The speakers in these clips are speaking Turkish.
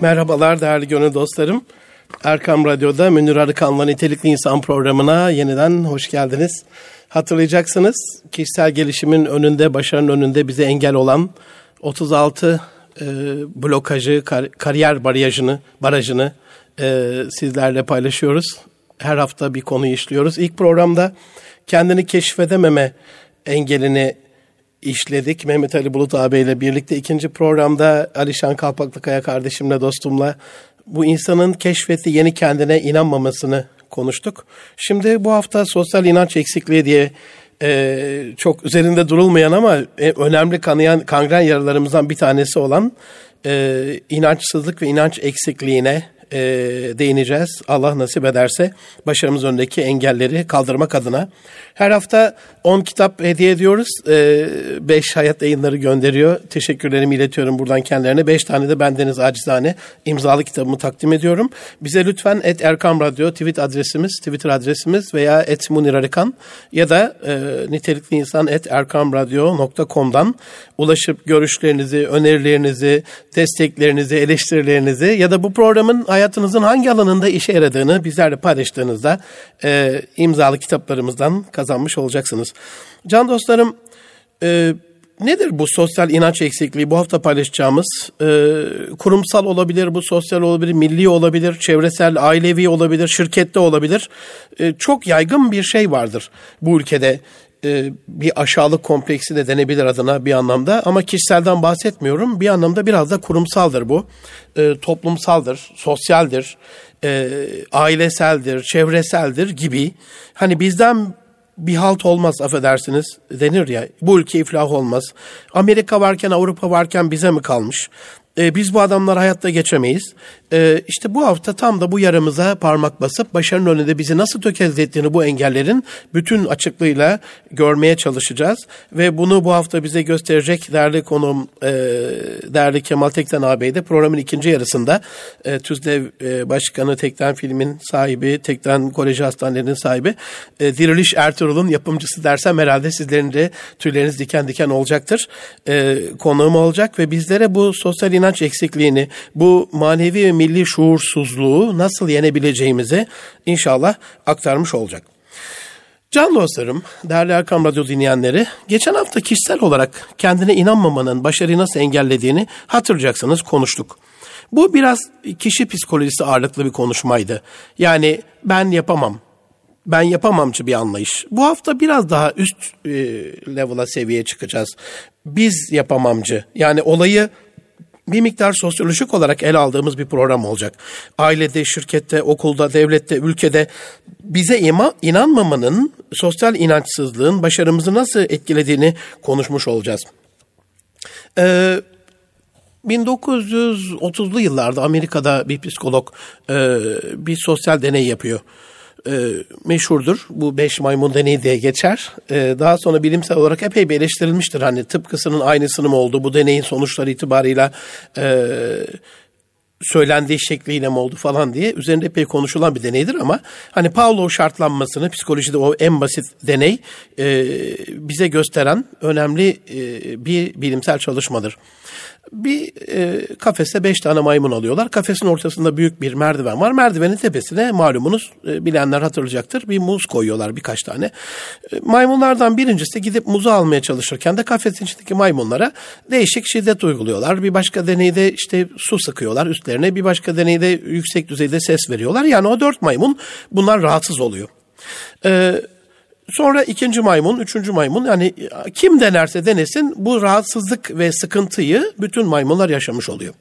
Merhabalar değerli gönül dostlarım. Erkam Radyo'da Münir Arıkan'la Nitelikli İnsan programına yeniden hoş geldiniz. Hatırlayacaksınız kişisel gelişimin önünde, başarının önünde bize engel olan 36 e, blokajı, kar, kariyer barajını, barajını e, sizlerle paylaşıyoruz. Her hafta bir konu işliyoruz. İlk programda kendini keşfedememe engelini işledik. Mehmet Ali Bulut ağabeyle birlikte ikinci programda Alişan Kalpaklıkaya kardeşimle dostumla bu insanın keşfetti yeni kendine inanmamasını konuştuk. Şimdi bu hafta sosyal inanç eksikliği diye e, çok üzerinde durulmayan ama e, önemli kanayan kangren yaralarımızdan bir tanesi olan e, inançsızlık ve inanç eksikliğine e, değineceğiz. Allah nasip ederse başarımız önündeki engelleri kaldırmak adına. Her hafta 10 kitap hediye ediyoruz. 5 e, hayat yayınları gönderiyor. Teşekkürlerimi iletiyorum buradan kendilerine. 5 tane de bendeniz acizane imzalı kitabımı takdim ediyorum. Bize lütfen et Erkam Radyo tweet adresimiz, Twitter adresimiz veya et Munir Arıkan ya da e, nitelikli insan et erkamradyo.com'dan ulaşıp görüşlerinizi, önerilerinizi, desteklerinizi, eleştirilerinizi ya da bu programın hayatınızın hangi alanında işe yaradığını bizlerle paylaştığınızda e, imzalı kitaplarımızdan kazanmış olacaksınız. Can dostlarım, e, nedir bu sosyal inanç eksikliği? Bu hafta paylaşacağımız e, kurumsal olabilir, bu sosyal olabilir, milli olabilir, çevresel, ailevi olabilir, şirkette olabilir. E, çok yaygın bir şey vardır bu ülkede e, bir aşağılık kompleksi de denebilir adına bir anlamda ama kişiselden bahsetmiyorum. Bir anlamda biraz da kurumsaldır bu. E, toplumsaldır, sosyaldir, e, aileseldir, çevreseldir gibi. Hani bizden bir halt olmaz affedersiniz denir ya bu ülke iflah olmaz. Amerika varken Avrupa varken bize mi kalmış? E, biz bu adamlar hayatta geçemeyiz. E, işte bu hafta tam da bu yaramıza parmak basıp başarının önünde bizi nasıl tökezlettiğini bu engellerin bütün açıklığıyla görmeye çalışacağız. Ve bunu bu hafta bize gösterecek değerli konum e, değerli Kemal Tekten ağabey de programın ikinci yarısında e, TÜZDEV e, Başkanı Tekten filmin sahibi, Tekten Koleji Hastanelerinin sahibi e, Diriliş Ertuğrul'un yapımcısı dersem herhalde sizlerin de tüyleriniz diken diken olacaktır. E, konuğum olacak ve bizlere bu sosyal inanç eksikliğini, bu manevi ve milli şuursuzluğu nasıl yenebileceğimizi inşallah aktarmış olacak. Can dostlarım, değerli Erkam Radyo dinleyenleri, geçen hafta kişisel olarak kendine inanmamanın başarıyı nasıl engellediğini hatırlayacaksınız konuştuk. Bu biraz kişi psikolojisi ağırlıklı bir konuşmaydı. Yani ben yapamam, ben yapamamcı bir anlayış. Bu hafta biraz daha üst e, level'a seviyeye çıkacağız. Biz yapamamcı. Yani olayı bir miktar sosyolojik olarak ele aldığımız bir program olacak. Ailede, şirkette, okulda, devlette, ülkede bize ima, inanmamanın, sosyal inançsızlığın başarımızı nasıl etkilediğini konuşmuş olacağız. Ee, 1930'lu yıllarda Amerika'da bir psikolog e, bir sosyal deney yapıyor e, meşhurdur. Bu beş maymun deneyi diye geçer. E, daha sonra bilimsel olarak epey bir eleştirilmiştir. Hani tıpkısının aynısını mı oldu? Bu deneyin sonuçları itibarıyla e, söylendiği şekliyle mi oldu falan diye üzerinde epey konuşulan bir deneydir ama hani Pavlov şartlanmasını psikolojide o en basit deney e, bize gösteren önemli e, bir bilimsel çalışmadır. Bir e, kafeste beş tane maymun alıyorlar. Kafesin ortasında büyük bir merdiven var. Merdivenin tepesine malumunuz e, bilenler hatırlayacaktır. Bir muz koyuyorlar birkaç tane. E, maymunlardan birincisi gidip muzu almaya çalışırken de kafesin içindeki maymunlara değişik şiddet uyguluyorlar. Bir başka deneyde işte su sıkıyorlar üstlerine. Bir başka deneyde yüksek düzeyde ses veriyorlar. Yani o dört maymun bunlar rahatsız oluyor. Eee Sonra ikinci maymun, üçüncü maymun yani kim denerse denesin bu rahatsızlık ve sıkıntıyı bütün maymunlar yaşamış oluyor.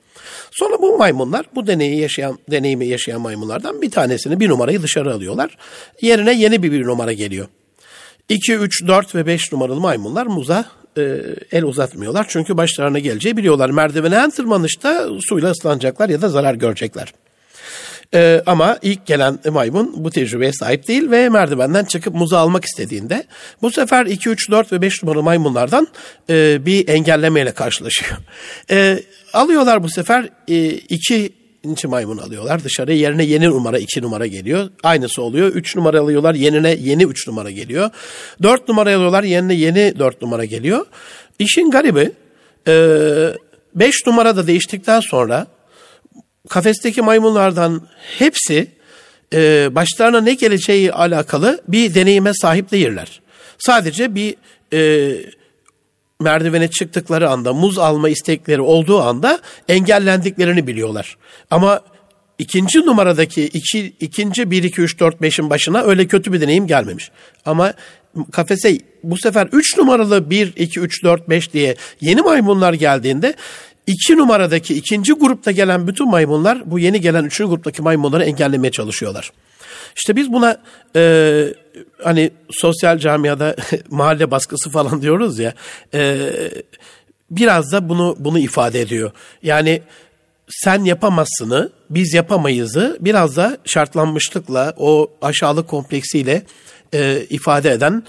Sonra bu maymunlar bu deneyi yaşayan deneyimi yaşayan maymunlardan bir tanesini bir numarayı dışarı alıyorlar. Yerine yeni bir bir numara geliyor. 2, 3, 4 ve 5 numaralı maymunlar muza e, el uzatmıyorlar. Çünkü başlarına geleceği biliyorlar. Merdivene en tırmanışta suyla ıslanacaklar ya da zarar görecekler. Ee, ama ilk gelen maymun bu tecrübeye sahip değil ve merdivenden çıkıp muzu almak istediğinde bu sefer 2, 3, 4 ve 5 numaralı maymunlardan e, bir engellemeyle karşılaşıyor. E, alıyorlar bu sefer e, iki inci maymun alıyorlar dışarı yerine yeni numara iki numara geliyor. Aynısı oluyor. Üç numara alıyorlar yenine yeni üç numara geliyor. Dört numara alıyorlar yerine yeni dört numara geliyor. İşin garibi e, beş numara da değiştikten sonra kafesteki maymunlardan hepsi e, başlarına ne geleceği alakalı bir deneyime sahip değiller. Sadece bir e, merdivene çıktıkları anda muz alma istekleri olduğu anda engellendiklerini biliyorlar. Ama ikinci numaradaki iki, ikinci 1, 2, 3, 4, 5'in başına öyle kötü bir deneyim gelmemiş. Ama kafese bu sefer 3 numaralı 1, 2, 3, 4, 5 diye yeni maymunlar geldiğinde iki numaradaki ikinci grupta gelen bütün maymunlar bu yeni gelen üçüncü gruptaki maymunları engellemeye çalışıyorlar. İşte biz buna e, hani sosyal camiada mahalle baskısı falan diyoruz ya e, biraz da bunu bunu ifade ediyor. Yani sen yapamazsını, biz yapamayızı biraz da şartlanmışlıkla, o aşağılık kompleksiyle e, ifade eden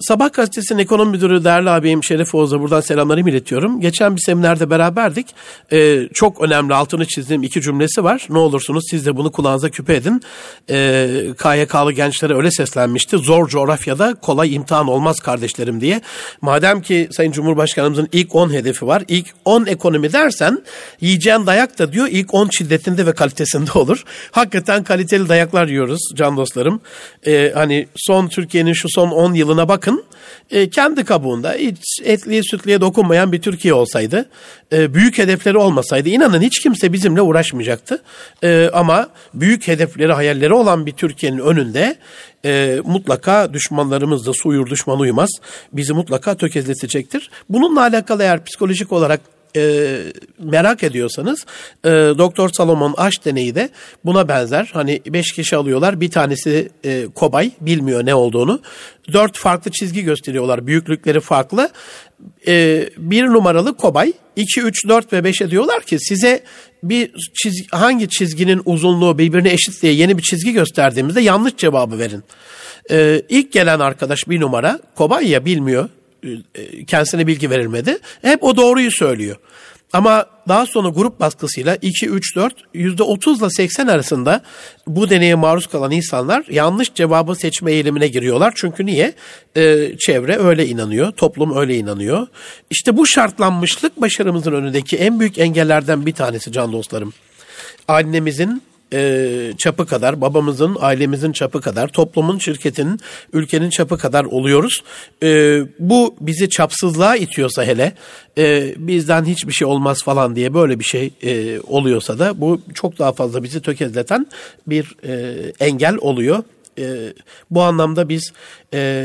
Sabah gazetesinin ekonomi müdürü değerli abim Şerif Oğuz'a buradan selamlarımı iletiyorum. Geçen bir seminerde beraberdik. Ee, çok önemli altını çizdiğim iki cümlesi var. Ne olursunuz siz de bunu kulağınıza küpe edin. Ee, KYK'lı gençlere öyle seslenmişti. Zor coğrafyada kolay imtihan olmaz kardeşlerim diye. Madem ki Sayın Cumhurbaşkanımızın ilk 10 hedefi var. İlk 10 ekonomi dersen yiyeceğin dayak da diyor ilk 10 şiddetinde ve kalitesinde olur. Hakikaten kaliteli dayaklar yiyoruz can dostlarım. Ee, hani son Türkiye'nin şu son 10 yılına bak bakın e, kendi kabuğunda hiç etliye sütliye dokunmayan bir Türkiye olsaydı, e, büyük hedefleri olmasaydı inanın hiç kimse bizimle uğraşmayacaktı. E, ama büyük hedefleri, hayalleri olan bir Türkiye'nin önünde e, mutlaka düşmanlarımız da su uyur düşman uyumaz bizi mutlaka tökezletecektir. Bununla alakalı eğer psikolojik olarak e, merak ediyorsanız e, Doktor Salomon Aş deneyi de buna benzer. Hani beş kişi alıyorlar bir tanesi e, kobay bilmiyor ne olduğunu. Dört farklı çizgi gösteriyorlar büyüklükleri farklı. E, bir numaralı kobay 2, 3, 4 ve 5'e diyorlar ki size bir çizgi, hangi çizginin uzunluğu birbirine eşit diye yeni bir çizgi gösterdiğimizde yanlış cevabı verin. Ee, ilk gelen arkadaş bir numara kobay ya bilmiyor e, kendisine bilgi verilmedi. Hep o doğruyu söylüyor. Ama daha sonra grup baskısıyla 2, 3, 4, yüzde 30 ile 80 arasında bu deneye maruz kalan insanlar yanlış cevabı seçme eğilimine giriyorlar. Çünkü niye? Ee, çevre öyle inanıyor, toplum öyle inanıyor. İşte bu şartlanmışlık başarımızın önündeki en büyük engellerden bir tanesi can dostlarım. Annemizin e, çapı kadar, babamızın, ailemizin çapı kadar, toplumun, şirketin, ülkenin çapı kadar oluyoruz. E, bu bizi çapsızlığa itiyorsa hele, e, bizden hiçbir şey olmaz falan diye böyle bir şey e, oluyorsa da bu çok daha fazla bizi tökezleten bir e, engel oluyor. E, bu anlamda biz e,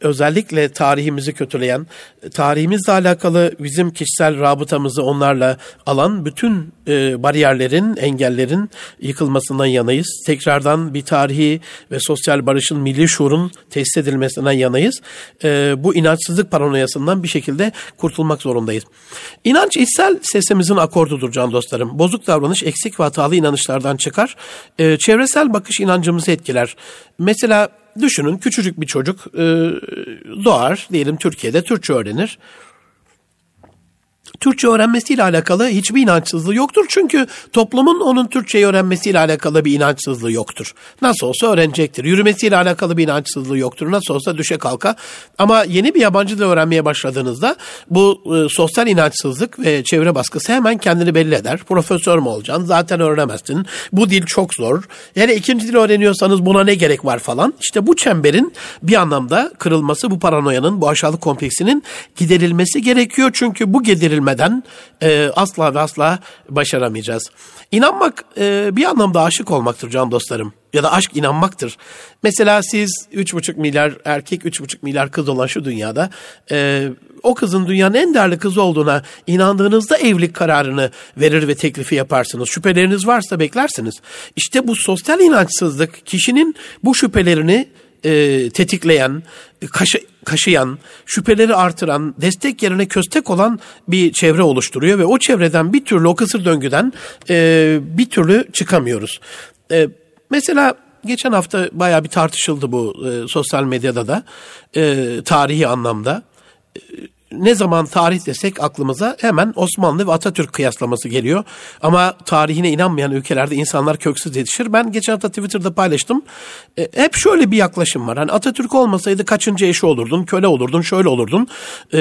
özellikle tarihimizi kötüleyen, tarihimizle alakalı bizim kişisel rabıtamızı onlarla alan bütün e, bariyerlerin, engellerin yıkılmasından yanayız. Tekrardan bir tarihi ve sosyal barışın, milli şuurun tesis edilmesinden yanayız. E, bu inançsızlık paranoyasından bir şekilde kurtulmak zorundayız. İnanç içsel sesimizin akordudur can dostlarım. Bozuk davranış eksik ve hatalı inanışlardan çıkar. E, çevresel bakış inancımızı etkiler. Mesela düşünün küçücük bir çocuk e, doğar diyelim Türkiye'de Türkçe öğrenir. Türkçe öğrenmesiyle alakalı hiçbir inançsızlığı yoktur. Çünkü toplumun onun Türkçeyi öğrenmesiyle alakalı bir inançsızlığı yoktur. Nasıl olsa öğrenecektir. Yürümesiyle alakalı bir inançsızlığı yoktur. Nasıl olsa düşe kalka. Ama yeni bir yabancı dil öğrenmeye başladığınızda bu e, sosyal inançsızlık ve çevre baskısı hemen kendini belli eder. Profesör mü olacaksın? Zaten öğrenemezsin. Bu dil çok zor. Yani ikinci dil öğreniyorsanız buna ne gerek var falan. İşte bu çemberin bir anlamda kırılması, bu paranoyanın, bu aşağılık kompleksinin giderilmesi gerekiyor. Çünkü bu giderilme edilmeden e, asla ve asla başaramayacağız. İnanmak e, bir anlamda aşık olmaktır can dostlarım. Ya da aşk inanmaktır. Mesela siz 3,5 milyar erkek, 3,5 milyar kız olan şu dünyada e, o kızın dünyanın en değerli kızı olduğuna inandığınızda evlilik kararını verir ve teklifi yaparsınız. Şüpheleriniz varsa beklersiniz. İşte bu sosyal inançsızlık kişinin bu şüphelerini e, tetikleyen, kaşı, kaşıyan, şüpheleri artıran, destek yerine köstek olan bir çevre oluşturuyor ve o çevreden bir türlü o kısır döngüden e, bir türlü çıkamıyoruz. E, mesela geçen hafta bayağı bir tartışıldı bu e, sosyal medyada da e, tarihi anlamda. E, ne zaman tarih desek aklımıza hemen Osmanlı ve Atatürk kıyaslaması geliyor. Ama tarihine inanmayan ülkelerde insanlar köksüz yetişir. Ben geçen hafta Twitter'da paylaştım. E, hep şöyle bir yaklaşım var. Hani Atatürk olmasaydı kaçıncı eşi olurdun, köle olurdun, şöyle olurdun. E,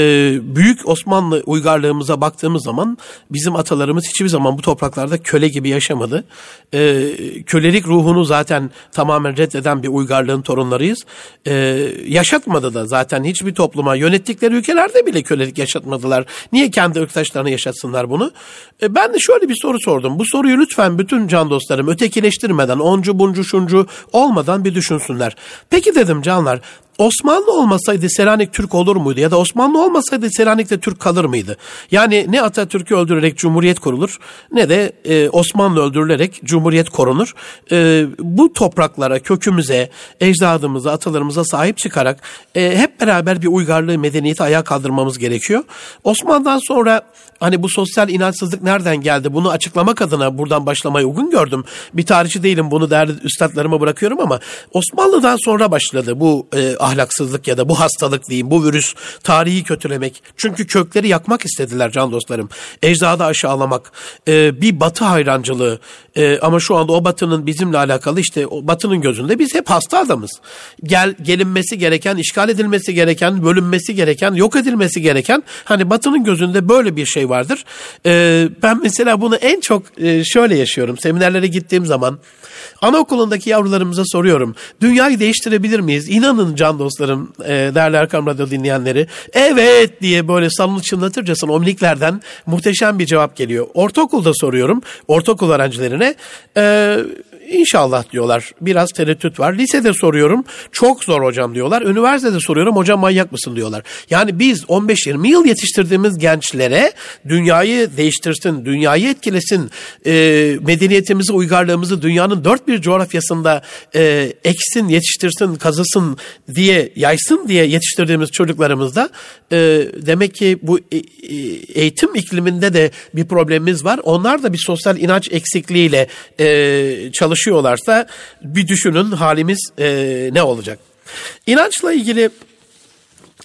büyük Osmanlı uygarlığımıza baktığımız zaman bizim atalarımız hiçbir zaman bu topraklarda köle gibi yaşamadı. E, kölelik ruhunu zaten tamamen reddeden bir uygarlığın torunlarıyız. E, yaşatmadı da zaten hiçbir topluma yönettikleri ülkelerde bile kölelik yaşatmadılar. Niye kendi ırktaşlarına yaşatsınlar bunu? E, ben de şöyle bir soru sordum. Bu soruyu lütfen bütün can dostlarım ötekileştirmeden, oncu buncu şuncu olmadan bir düşünsünler. Peki dedim canlar Osmanlı olmasaydı Selanik Türk olur muydu? Ya da Osmanlı olmasaydı Selanik'te Türk kalır mıydı? Yani ne Atatürk'ü öldürerek Cumhuriyet kurulur ne de e, Osmanlı öldürülerek Cumhuriyet korunur. E, bu topraklara, kökümüze, ecdadımıza, atalarımıza sahip çıkarak e, hep beraber bir uygarlığı, medeniyeti ayağa kaldırmamız gerekiyor. Osmanlı'dan sonra hani bu sosyal inançsızlık nereden geldi? Bunu açıklamak adına buradan başlamayı uygun gördüm. Bir tarihçi değilim bunu değerli üstadlarıma bırakıyorum ama Osmanlı'dan sonra başladı bu e, ahlaksızlık ya da bu hastalık diyeyim, bu virüs tarihi kötülemek. Çünkü kökleri yakmak istediler can dostlarım. Ecdadı aşağılamak, e, bir batı hayrancılığı e, ama şu anda o batının bizimle alakalı işte o batının gözünde biz hep hasta adamız. Gel, gelinmesi gereken, işgal edilmesi gereken, bölünmesi gereken, yok edilmesi gereken hani batının gözünde böyle bir şey vardır. E, ben mesela bunu en çok şöyle yaşıyorum. Seminerlere gittiğim zaman anaokulundaki yavrularımıza soruyorum. Dünyayı değiştirebilir miyiz? İnanın can dostlarım, e, değerli Erkam dinleyenleri. Evet diye böyle salını çınlatırcasına o miniklerden muhteşem bir cevap geliyor. Ortaokulda soruyorum. Ortaokul öğrencilerine. E, İnşallah diyorlar. Biraz tereddüt var. Lisede soruyorum. Çok zor hocam diyorlar. Üniversitede soruyorum. Hocam manyak mısın diyorlar. Yani biz 15-20 yıl yetiştirdiğimiz gençlere dünyayı değiştirsin, dünyayı etkilesin, e, medeniyetimizi, uygarlığımızı dünyanın dört bir coğrafyasında e, eksin, yetiştirsin, kazısın diye, yaysın diye yetiştirdiğimiz çocuklarımızda e, demek ki bu e, e, eğitim ikliminde de bir problemimiz var. Onlar da bir sosyal inanç eksikliğiyle e, çalışıyorlarsa bir düşünün halimiz e, ne olacak. İnançla ilgili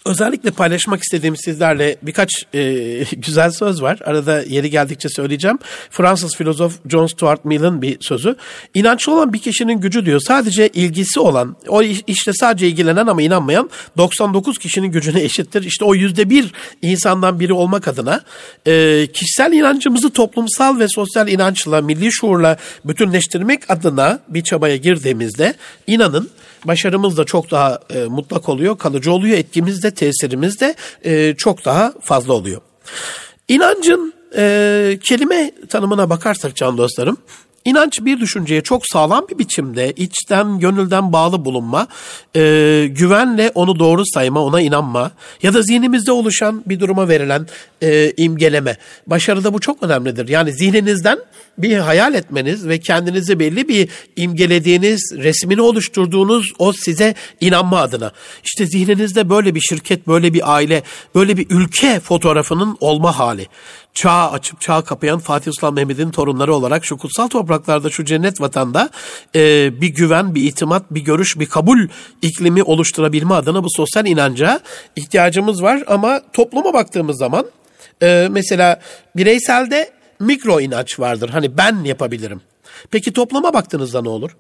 özellikle paylaşmak istediğim sizlerle birkaç e, güzel söz var. Arada yeri geldikçe söyleyeceğim. Fransız filozof John Stuart Mill'in bir sözü. İnançlı olan bir kişinin gücü diyor sadece ilgisi olan, o işte sadece ilgilenen ama inanmayan 99 kişinin gücüne eşittir. İşte o yüzde bir insandan biri olmak adına e, kişisel inancımızı toplumsal ve sosyal inançla, milli şuurla bütünleştirmek adına bir çabaya girdiğimizde inanın başarımız da çok daha e, mutlak oluyor, kalıcı oluyor, etkimiz de tesirimiz de e, çok daha fazla oluyor. İnancın e, kelime tanımına bakarsak can dostlarım, İnanç bir düşünceye çok sağlam bir biçimde içten, gönülden bağlı bulunma, e, güvenle onu doğru sayma, ona inanma ya da zihnimizde oluşan bir duruma verilen e, imgeleme. Başarıda bu çok önemlidir. Yani zihninizden bir hayal etmeniz ve kendinizi belli bir imgelediğiniz, resmini oluşturduğunuz o size inanma adına. İşte zihninizde böyle bir şirket, böyle bir aile, böyle bir ülke fotoğrafının olma hali çağ açıp çağ kapayan Fatih Sultan Mehmet'in torunları olarak şu kutsal topraklarda şu cennet vatanda e, bir güven, bir itimat, bir görüş, bir kabul iklimi oluşturabilme adına bu sosyal inanca ihtiyacımız var. Ama topluma baktığımız zaman e, mesela bireyselde mikro inanç vardır. Hani ben yapabilirim. Peki topluma baktığınızda ne olur?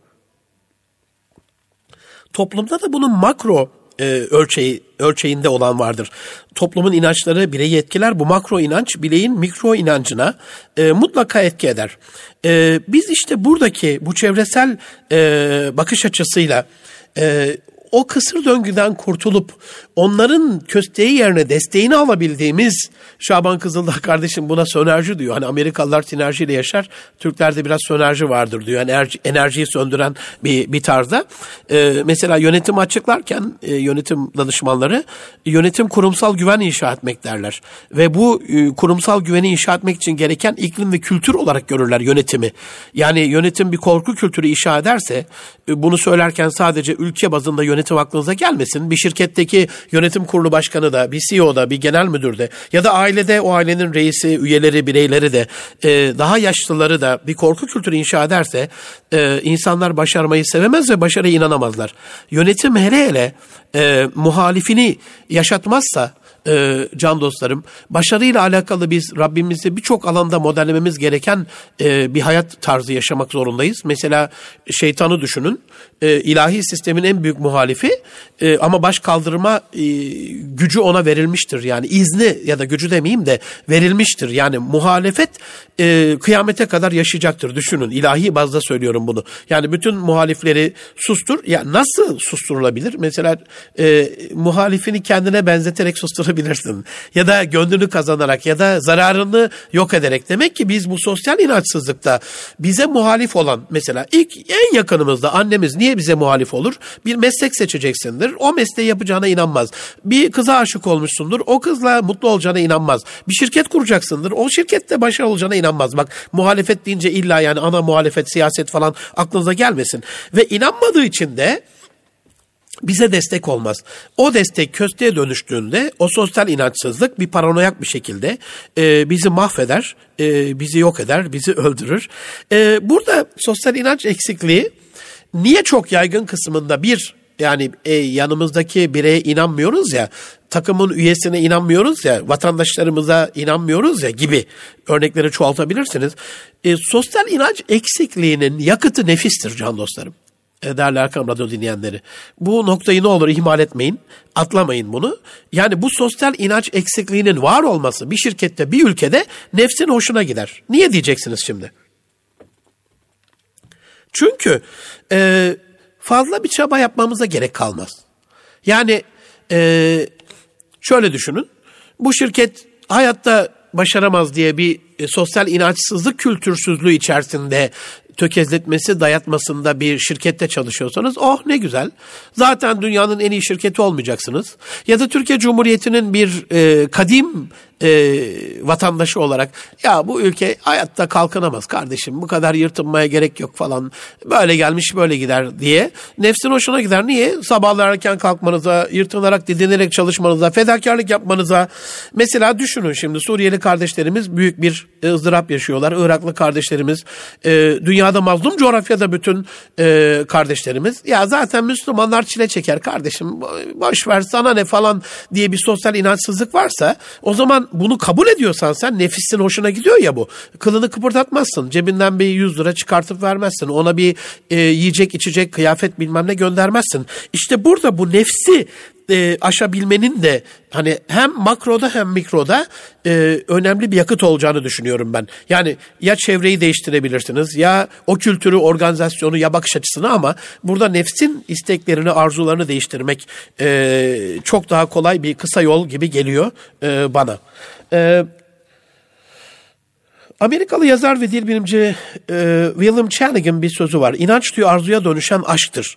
Toplumda da bunun makro e, ölçeği ölçeğinde olan vardır. Toplumun inançları bireyi etkiler. Bu makro inanç bireyin mikro inancına e, mutlaka etki eder. E, biz işte buradaki bu çevresel e, bakış açısıyla e, o kısır döngüden kurtulup onların kösteği yerine desteğini alabildiğimiz Şaban Kızıldağ kardeşim buna sönerci diyor. Hani Amerikalılar sinerjiyle yaşar. Türklerde biraz sönerji vardır diyor. Enerji, enerjiyi söndüren bir, bir tarzda. Ee, mesela yönetim açıklarken e, yönetim danışmanları yönetim kurumsal güven inşa etmek derler. Ve bu e, kurumsal güveni inşa etmek için gereken iklim ve kültür olarak görürler yönetimi. Yani yönetim bir korku kültürü inşa ederse e, bunu söylerken sadece ülke bazında yönetim aklınıza gelmesin. Bir şirketteki yönetim kurulu başkanı da, bir CEO da, bir genel müdür de ya da ailede o ailenin reisi, üyeleri, bireyleri de e, daha yaşlıları da bir korku kültürü inşa ederse e, insanlar başarmayı sevemez ve başarıya inanamazlar. Yönetim hele hele e, muhalifini yaşatmazsa e, can dostlarım. Başarıyla alakalı biz Rabbimizi birçok alanda modellememiz gereken e, bir hayat tarzı yaşamak zorundayız. Mesela şeytanı düşünün. E, ilahi sistemin en büyük muhalifi e, ama baş kaldırma e, gücü ona verilmiştir. Yani izni ya da gücü demeyeyim de verilmiştir. Yani muhalefet e, kıyamete kadar yaşayacaktır. Düşünün ilahi bazda söylüyorum bunu. Yani bütün muhalifleri sustur. Ya nasıl susturulabilir? Mesela e, muhalifini kendine benzeterek susturabilirsin. Ya da gönlünü kazanarak ya da zararını yok ederek. Demek ki biz bu sosyal inançsızlıkta bize muhalif olan mesela ilk en yakınımızda annemiz niye bize muhalif olur? Bir meslek seçeceksindir. O mesleği yapacağına inanmaz. Bir kıza aşık olmuşsundur. O kızla mutlu olacağına inanmaz. Bir şirket kuracaksındır. O şirkette başarılı olacağına inanmaz. Bak muhalefet deyince illa yani ana muhalefet, siyaset falan aklınıza gelmesin. Ve inanmadığı için de bize destek olmaz. O destek kösteğe dönüştüğünde o sosyal inançsızlık bir paranoyak bir şekilde e, bizi mahveder, e, bizi yok eder, bizi öldürür. E, burada sosyal inanç eksikliği niye çok yaygın kısmında bir yani e, yanımızdaki bireye inanmıyoruz ya, takımın üyesine inanmıyoruz ya, vatandaşlarımıza inanmıyoruz ya gibi örnekleri çoğaltabilirsiniz. E, sosyal inanç eksikliğinin yakıtı nefistir can dostlarım. E, değerli Erkam Radyo dinleyenleri. Bu noktayı ne olur ihmal etmeyin, atlamayın bunu. Yani bu sosyal inanç eksikliğinin var olması bir şirkette, bir ülkede nefsin hoşuna gider. Niye diyeceksiniz şimdi? Çünkü e, fazla bir çaba yapmamıza gerek kalmaz. Yani e, şöyle düşünün, bu şirket hayatta başaramaz diye bir e, sosyal inançsızlık kültürsüzlüğü içerisinde tökezletmesi, dayatmasında bir şirkette çalışıyorsanız oh ne güzel. Zaten dünyanın en iyi şirketi olmayacaksınız. Ya da Türkiye Cumhuriyeti'nin bir e, kadim e, vatandaşı olarak ya bu ülke hayatta kalkınamaz kardeşim bu kadar yırtınmaya gerek yok falan böyle gelmiş böyle gider diye nefsin hoşuna gider. Niye? Sabahlar erken kalkmanıza, yırtınarak didinerek çalışmanıza, fedakarlık yapmanıza. Mesela düşünün şimdi Suriyeli kardeşlerimiz büyük bir ızdırap yaşıyorlar. Iraklı kardeşlerimiz, e, dünyada mazlum coğrafyada bütün e, kardeşlerimiz. Ya zaten Müslümanlar çile çeker kardeşim boş ver sana ne falan diye bir sosyal inançsızlık varsa o zaman bunu kabul ediyorsan sen nefisin hoşuna gidiyor ya bu. Kılını kıpırdatmazsın. Cebinden bir 100 lira çıkartıp vermezsin. Ona bir e, yiyecek içecek kıyafet bilmem ne göndermezsin. İşte burada bu nefsi e, aşabilmenin de hani hem makroda hem mikroda e, önemli bir yakıt olacağını düşünüyorum ben. Yani ya çevreyi değiştirebilirsiniz ya o kültürü, organizasyonu ya bakış açısını ama burada nefsin isteklerini, arzularını değiştirmek e, çok daha kolay bir kısa yol gibi geliyor e, bana. E, Amerikalı yazar ve dil bilimci e, William Channigan bir sözü var. İnanç diyor arzuya dönüşen aşktır.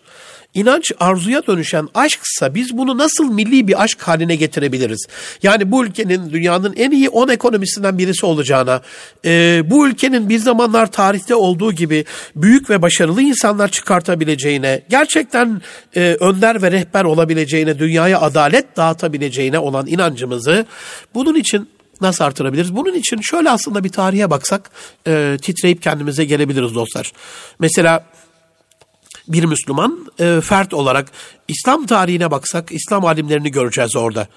İnanç arzuya dönüşen aşksa biz bunu nasıl milli bir aşk haline getirebiliriz? Yani bu ülkenin dünyanın en iyi 10 ekonomisinden birisi olacağına, e, bu ülkenin bir zamanlar tarihte olduğu gibi büyük ve başarılı insanlar çıkartabileceğine, gerçekten e, önder ve rehber olabileceğine, dünyaya adalet dağıtabileceğine olan inancımızı bunun için nasıl artırabiliriz? Bunun için şöyle aslında bir tarihe baksak e, titreyip kendimize gelebiliriz dostlar. Mesela bir Müslüman e, fert olarak İslam tarihine baksak İslam alimlerini göreceğiz orada.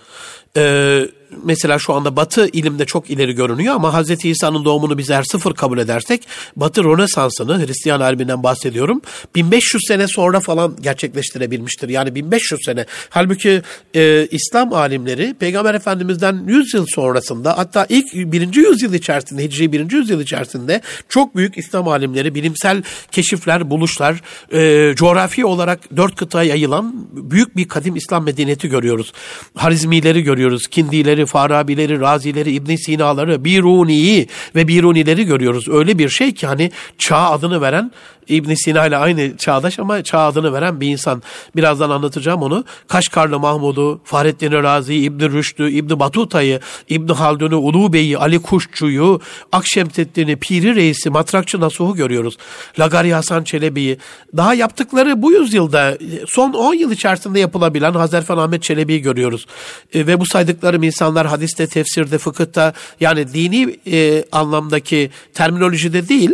E, mesela şu anda Batı ilimde çok ileri görünüyor ama Hz. İsa'nın doğumunu biz eğer sıfır kabul edersek Batı Rönesans'ını Hristiyan aliminden bahsediyorum 1500 sene sonra falan gerçekleştirebilmiştir. Yani 1500 sene. Halbuki e, İslam alimleri Peygamber Efendimiz'den 100 yıl sonrasında hatta ilk birinci yüzyıl içerisinde Hicri birinci yüzyıl içerisinde çok büyük İslam alimleri bilimsel keşifler, buluşlar, e, coğrafi olarak dört kıtaya yayılan büyük bir kadim İslam medeniyeti görüyoruz. Harizmileri görüyoruz, Kindileri, Farabileri, Razileri, İbn Sina'ları, Biruni'yi ve Birunileri görüyoruz. Öyle bir şey ki hani çağ adını veren İbn Sina ile aynı çağdaş ama çağ adını veren bir insan. Birazdan anlatacağım onu. Kaşgarlı Mahmud'u, Fahrettin Razi, İbn Rüşd'ü, İbn Batuta'yı, İbn Haldun'u, Ulu Bey'i, Ali Kuşçu'yu, Akşemseddin'i, Piri Reis'i, Matrakçı Nasuh'u görüyoruz. Lagari Hasan Çelebi'yi. Daha yaptıkları bu yüzyılda son 10 yıl içerisinde yapılabilen Hazerfen Ahmet Çelebi'yi görüyoruz. E, ve bu saydıklarım insanlar hadiste, tefsirde, fıkıhta yani dini e, anlamdaki terminolojide değil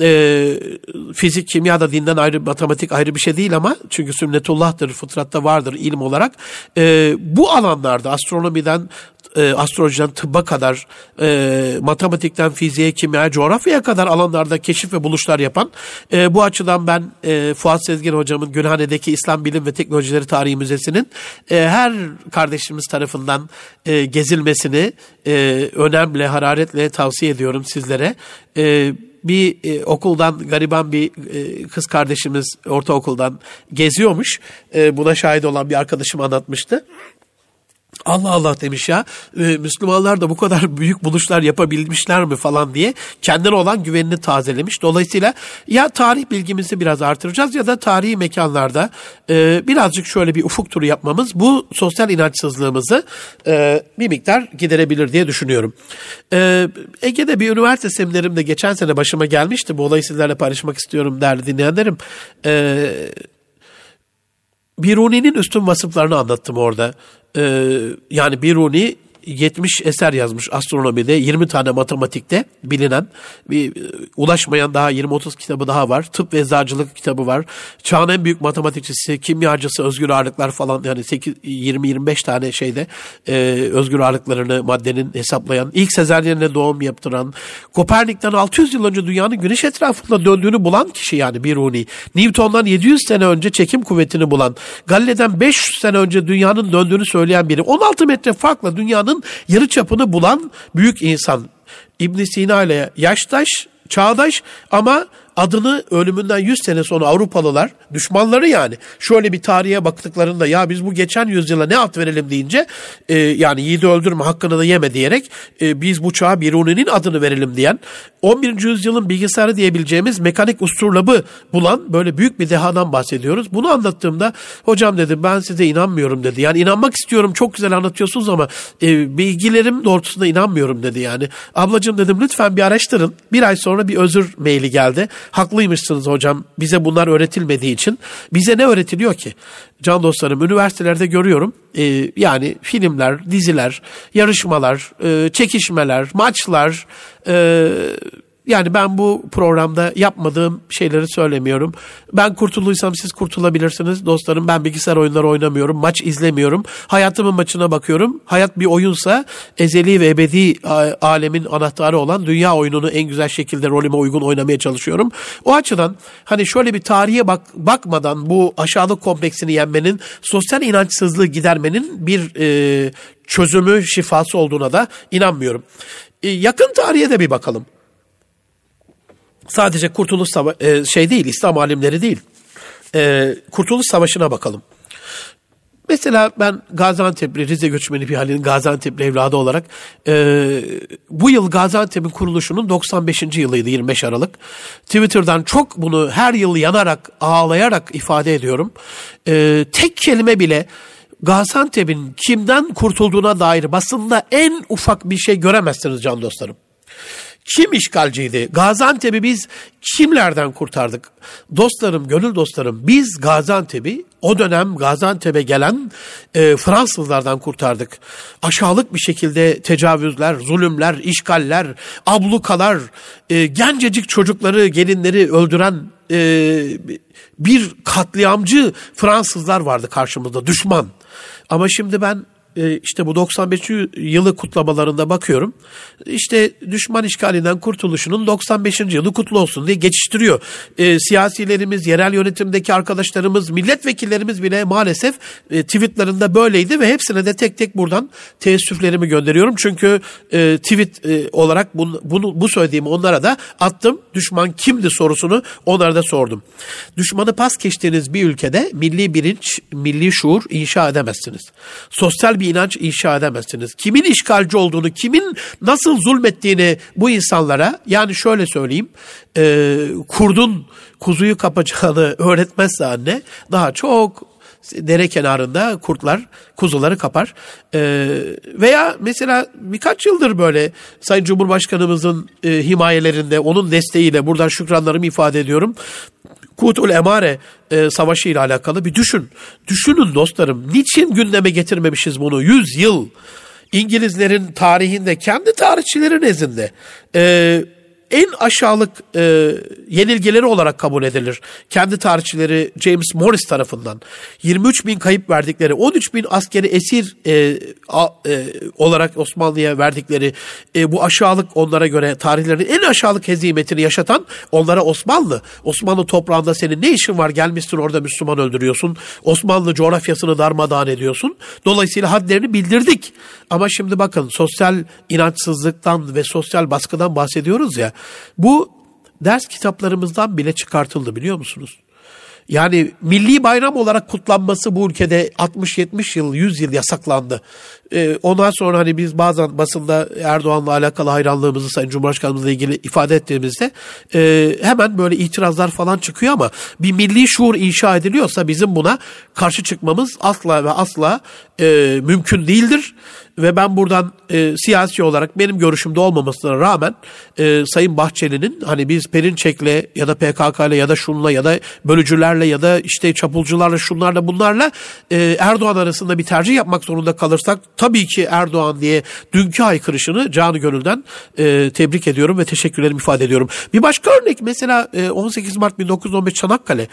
e, fizik, kimya da dinden ayrı, matematik ayrı bir şey değil ama çünkü sünnetullah'tır, fıtratta vardır ilim olarak. E, bu alanlarda astronomiden e, astrolojiden tıbba kadar, e, matematikten fiziğe, kimya, coğrafyaya kadar alanlarda keşif ve buluşlar yapan, e, bu açıdan ben e, Fuat Sezgin hocamın Gülhane'deki İslam Bilim ve Teknolojileri Tarihi Müzesi'nin e, her kardeşimiz tarafından e, gezilmesini e, önemli, hararetle tavsiye ediyorum sizlere. E, bir e, okuldan gariban bir e, kız kardeşimiz ortaokuldan geziyormuş. E, buna şahit olan bir arkadaşım anlatmıştı. Allah Allah demiş ya e, Müslümanlar da bu kadar büyük buluşlar yapabilmişler mi falan diye kendine olan güvenini tazelemiş. Dolayısıyla ya tarih bilgimizi biraz artıracağız ya da tarihi mekanlarda e, birazcık şöyle bir ufuk turu yapmamız bu sosyal inançsızlığımızı e, bir miktar giderebilir diye düşünüyorum. E, Ege'de bir üniversite seminerimde geçen sene başıma gelmişti. Bu olayı sizlerle paylaşmak istiyorum değerli dinleyenlerim. Eee Biruni'nin üstün vasıflarını anlattım orada. Ee, yani Biruni 70 eser yazmış astronomide, 20 tane matematikte bilinen, bir e, ulaşmayan daha 20-30 kitabı daha var. Tıp ve eczacılık kitabı var. Çağın en büyük matematikçisi, kimyacısı, özgür ağırlıklar falan yani 20-25 tane şeyde e, özgür ağırlıklarını maddenin hesaplayan, ilk sezaryenle doğum yaptıran, Kopernik'ten 600 yıl önce dünyanın güneş etrafında döndüğünü bulan kişi yani Biruni. Newton'dan 700 sene önce çekim kuvvetini bulan, Galile'den 500 sene önce dünyanın döndüğünü söyleyen biri. 16 metre farkla dünyanın dünyanın yarı çapını bulan büyük insan. İbn Sina ile yaştaş, çağdaş ama adını ölümünden 100 sene sonra Avrupalılar, düşmanları yani şöyle bir tarihe baktıklarında ya biz bu geçen yüzyıla ne ad verelim deyince e, yani yiğidi öldürme hakkını da yeme diyerek e, biz bu çağa Biruni'nin adını verelim diyen 11. yüzyılın bilgisayarı diyebileceğimiz mekanik usturlabı bulan böyle büyük bir dehadan bahsediyoruz. Bunu anlattığımda hocam dedim ben size inanmıyorum dedi. Yani inanmak istiyorum çok güzel anlatıyorsunuz ama e, bilgilerim doğrultusunda inanmıyorum dedi yani. Ablacığım dedim lütfen bir araştırın. Bir ay sonra bir özür maili geldi haklıymışsınız hocam bize bunlar öğretilmediği için. Bize ne öğretiliyor ki? Can dostlarım üniversitelerde görüyorum e, yani filmler, diziler, yarışmalar, e, çekişmeler, maçlar, e, yani ben bu programda yapmadığım şeyleri söylemiyorum. Ben kurtuluysam siz kurtulabilirsiniz. Dostlarım ben bilgisayar oyunları oynamıyorum. Maç izlemiyorum. Hayatımın maçına bakıyorum. Hayat bir oyunsa ezeli ve ebedi alemin anahtarı olan dünya oyununu en güzel şekilde rolüme uygun oynamaya çalışıyorum. O açıdan hani şöyle bir tarihe bak bakmadan bu aşağılık kompleksini yenmenin, sosyal inançsızlığı gidermenin bir e, çözümü, şifası olduğuna da inanmıyorum. E, yakın tarihe de bir bakalım sadece Kurtuluş Savaşı e, şey değil İslam alimleri değil. E, Kurtuluş Savaşı'na bakalım. Mesela ben Gaziantep'li, Rize göçmeni bir halinin Gaziantep'li evladı olarak e, bu yıl Gaziantep'in kuruluşunun 95. yılıydı 25 Aralık. Twitter'dan çok bunu her yıl yanarak, ağlayarak ifade ediyorum. E, tek kelime bile Gaziantep'in kimden kurtulduğuna dair basında en ufak bir şey göremezsiniz can dostlarım. Kim işgalciydi? Gaziantep'i biz kimlerden kurtardık? Dostlarım, gönül dostlarım biz Gaziantep'i o dönem Gaziantep'e gelen e, Fransızlardan kurtardık. Aşağılık bir şekilde tecavüzler, zulümler, işgaller, ablukalar, e, gencecik çocukları, gelinleri öldüren e, bir katliamcı Fransızlar vardı karşımızda, düşman. Ama şimdi ben işte bu 95. yılı kutlamalarında bakıyorum. İşte düşman işgalinden kurtuluşunun 95. yılı kutlu olsun diye geçiştiriyor. E, siyasilerimiz, yerel yönetimdeki arkadaşlarımız, milletvekillerimiz bile maalesef e, tweetlerinde böyleydi ve hepsine de tek tek buradan teessüflerimi gönderiyorum. Çünkü e, tweet e, olarak bunu, bunu bu söylediğimi onlara da attım. Düşman kimdi sorusunu onlara da sordum. Düşmanı pas geçtiğiniz bir ülkede milli bilinç, milli şuur inşa edemezsiniz. Sosyal bir bir inanç inşa edemezsiniz. Kimin işgalci olduğunu, kimin nasıl zulmettiğini bu insanlara yani şöyle söyleyeyim e, kurdun kuzuyu kapacağını öğretmezse anne daha çok dere kenarında kurtlar kuzuları kapar. Ee, veya mesela birkaç yıldır böyle Sayın Cumhurbaşkanımızın e, himayelerinde onun desteğiyle buradan şükranlarımı ifade ediyorum. Kutul Emare e, savaşı ile alakalı bir düşün. Düşünün dostlarım. Niçin gündeme getirmemişiz bunu? Yüz yıl. İngilizlerin tarihinde, kendi tarihçilerin nezdinde. E, en aşağılık e, yenilgileri olarak kabul edilir. Kendi tarihçileri James Morris tarafından 23 bin kayıp verdikleri, 13 bin askeri esir e, a, e, olarak Osmanlı'ya verdikleri e, bu aşağılık onlara göre tarihlerinin en aşağılık hezimetini yaşatan onlara Osmanlı. Osmanlı toprağında senin ne işin var gelmişsin orada Müslüman öldürüyorsun. Osmanlı coğrafyasını darmadağın ediyorsun. Dolayısıyla hadlerini bildirdik. Ama şimdi bakın sosyal inançsızlıktan ve sosyal baskıdan bahsediyoruz ya. Bu ders kitaplarımızdan bile çıkartıldı biliyor musunuz? Yani milli bayram olarak kutlanması bu ülkede 60-70 yıl, 100 yıl yasaklandı. Ee, ondan sonra hani biz bazen basında Erdoğan'la alakalı hayranlığımızı Sayın Cumhurbaşkanımızla ilgili ifade ettiğimizde e, hemen böyle itirazlar falan çıkıyor ama bir milli şuur inşa ediliyorsa bizim buna karşı çıkmamız asla ve asla e, mümkün değildir. Ve ben buradan e, siyasi olarak benim görüşümde olmamasına rağmen e, Sayın Bahçeli'nin hani biz Perinçek'le ya da PKK'le ya da şunla ya da bölücülerle ya da işte çapulcularla şunlarla bunlarla e, Erdoğan arasında bir tercih yapmak zorunda kalırsak tabii ki Erdoğan diye dünkü haykırışını canı gönülden e, tebrik ediyorum ve teşekkürlerimi ifade ediyorum. Bir başka örnek mesela e, 18 Mart 1915 Çanakkale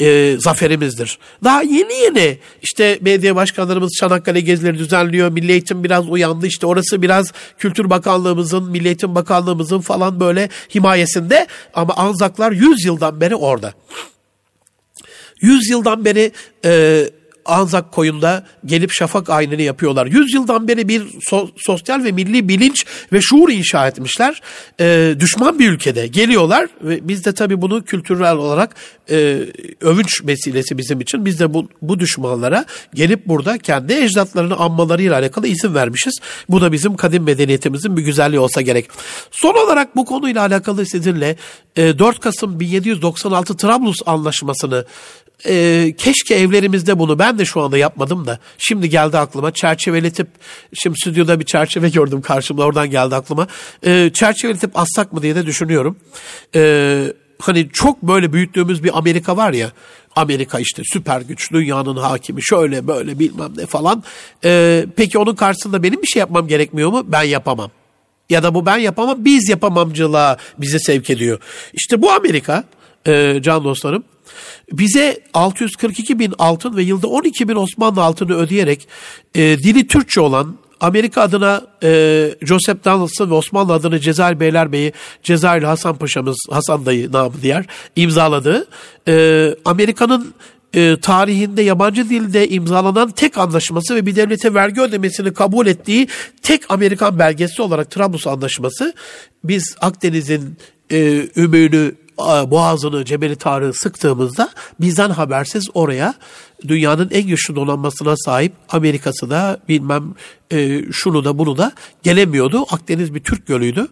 e, zaferimizdir. Daha yeni yeni işte belediye başkanlarımız Çanakkale gezileri düzenliyor. Milli Eğitim biraz uyandı. İşte orası biraz Kültür Bakanlığımızın, Milli Eğitim Bakanlığımızın falan böyle himayesinde. Ama Anzaklar 100 yıldan beri orada. 100 yıldan beri e, Anzak koyunda gelip şafak aynını yapıyorlar. Yüzyıldan beri bir so- sosyal ve milli bilinç ve şuur inşa etmişler. E, düşman bir ülkede geliyorlar ve biz de tabii bunu kültürel olarak e, övünç meselesi bizim için. Biz de bu, bu düşmanlara gelip burada kendi ecdatlarını anmalarıyla alakalı izin vermişiz. Bu da bizim kadim medeniyetimizin bir güzelliği olsa gerek. Son olarak bu konuyla alakalı sizinle e, 4 Kasım 1796 Trablus Anlaşması'nı e, keşke evlerimizde bunu ben de şu anda yapmadım da şimdi geldi aklıma çerçeveletip şimdi stüdyoda bir çerçeve gördüm karşımda oradan geldi aklıma e, çerçeveletip assak mı diye de düşünüyorum. E, hani çok böyle büyüttüğümüz bir Amerika var ya Amerika işte süper güç dünyanın hakimi şöyle böyle bilmem ne falan. E, peki onun karşısında benim bir şey yapmam gerekmiyor mu? Ben yapamam. Ya da bu ben yapamam biz yapamamcılığa bizi sevk ediyor. İşte bu Amerika e, can dostlarım. Bize 642 bin altın ve yılda 12 bin Osmanlı altını ödeyerek e, dili Türkçe olan Amerika adına e, Joseph Donaldson ve Osmanlı adına Cezayir Beylerbeyi Cezayirli Hasan Paşa'mız Hasan dayı namı diğer imzaladığı e, Amerika'nın e, tarihinde yabancı dilde imzalanan tek anlaşması ve bir devlete vergi ödemesini kabul ettiği tek Amerikan belgesi olarak Trablus Anlaşması. Biz Akdeniz'in e, ümüğünü boğazını Cebeli Tarık'ı sıktığımızda bizden habersiz oraya dünyanın en güçlü donanmasına sahip Amerika'sı da bilmem e, şunu da bunu da gelemiyordu. Akdeniz bir Türk gölüydü.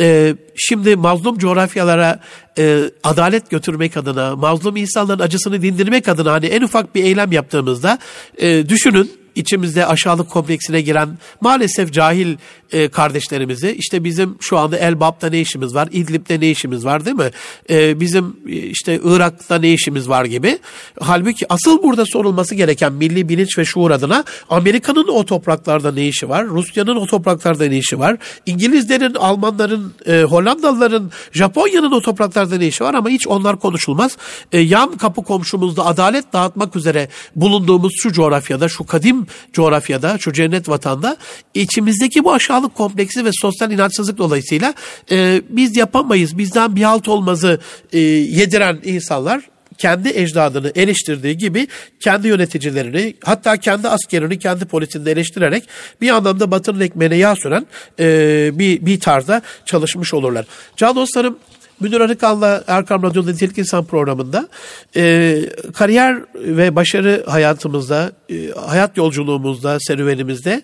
E, şimdi mazlum coğrafyalara e, adalet götürmek adına, mazlum insanların acısını dindirmek adına hani en ufak bir eylem yaptığımızda e, düşünün içimizde aşağılık kompleksine giren maalesef cahil e, kardeşlerimizi işte bizim şu anda Elbap'ta ne işimiz var, İdlib'de ne işimiz var değil mi? E, bizim e, işte Irak'ta ne işimiz var gibi. Halbuki asıl burada sorulması gereken milli bilinç ve şuur adına Amerika'nın o topraklarda ne işi var? Rusya'nın o topraklarda ne işi var? İngilizlerin, Almanların, e, Hollandalıların, Japonya'nın o topraklarda ne işi var ama hiç onlar konuşulmaz. E, yan kapı komşumuzda adalet dağıtmak üzere bulunduğumuz şu coğrafyada, şu kadim coğrafyada, şu cennet vatanda içimizdeki bu aşağılık kompleksi ve sosyal inançsızlık dolayısıyla e, biz yapamayız, bizden bir halt olmazı e, yediren insanlar kendi ecdadını eleştirdiği gibi kendi yöneticilerini hatta kendi askerini kendi polisini eleştirerek bir anlamda batının ekmeğine yağ süren e, bir, bir tarzda çalışmış olurlar. Can dostlarım Münir Arıkan'la Erkam Radyo'da Nitelik İnsan programında e, kariyer ve başarı hayatımızda, e, hayat yolculuğumuzda, serüvenimizde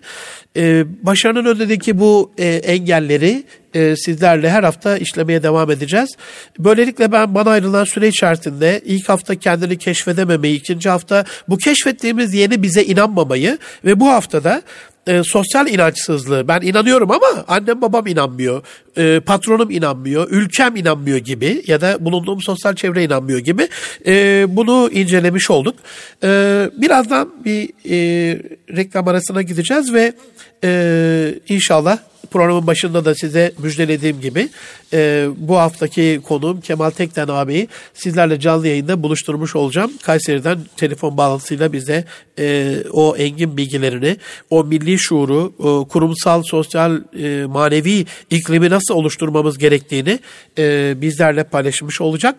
e, başarının önündeki bu e, engelleri e, sizlerle her hafta işlemeye devam edeceğiz. Böylelikle ben bana ayrılan süre içerisinde ilk hafta kendini keşfedememeyi, ikinci hafta bu keşfettiğimiz yeni bize inanmamayı ve bu haftada e, sosyal inançsızlığı ben inanıyorum ama annem babam inanmıyor, e, patronum inanmıyor, ülkem inanmıyor gibi ya da bulunduğum sosyal çevre inanmıyor gibi e, bunu incelemiş olduk. E, birazdan bir e, reklam arasına gideceğiz ve e, inşallah programın başında da size müjdelediğim gibi e, bu haftaki konuğum Kemal Tekten abiyi sizlerle canlı yayında buluşturmuş olacağım. Kayseri'den telefon bağlantısıyla bize e, o engin bilgilerini, o milli şuuru, o kurumsal, sosyal, e, manevi iklimi nasıl oluşturmamız gerektiğini e, bizlerle paylaşmış olacak.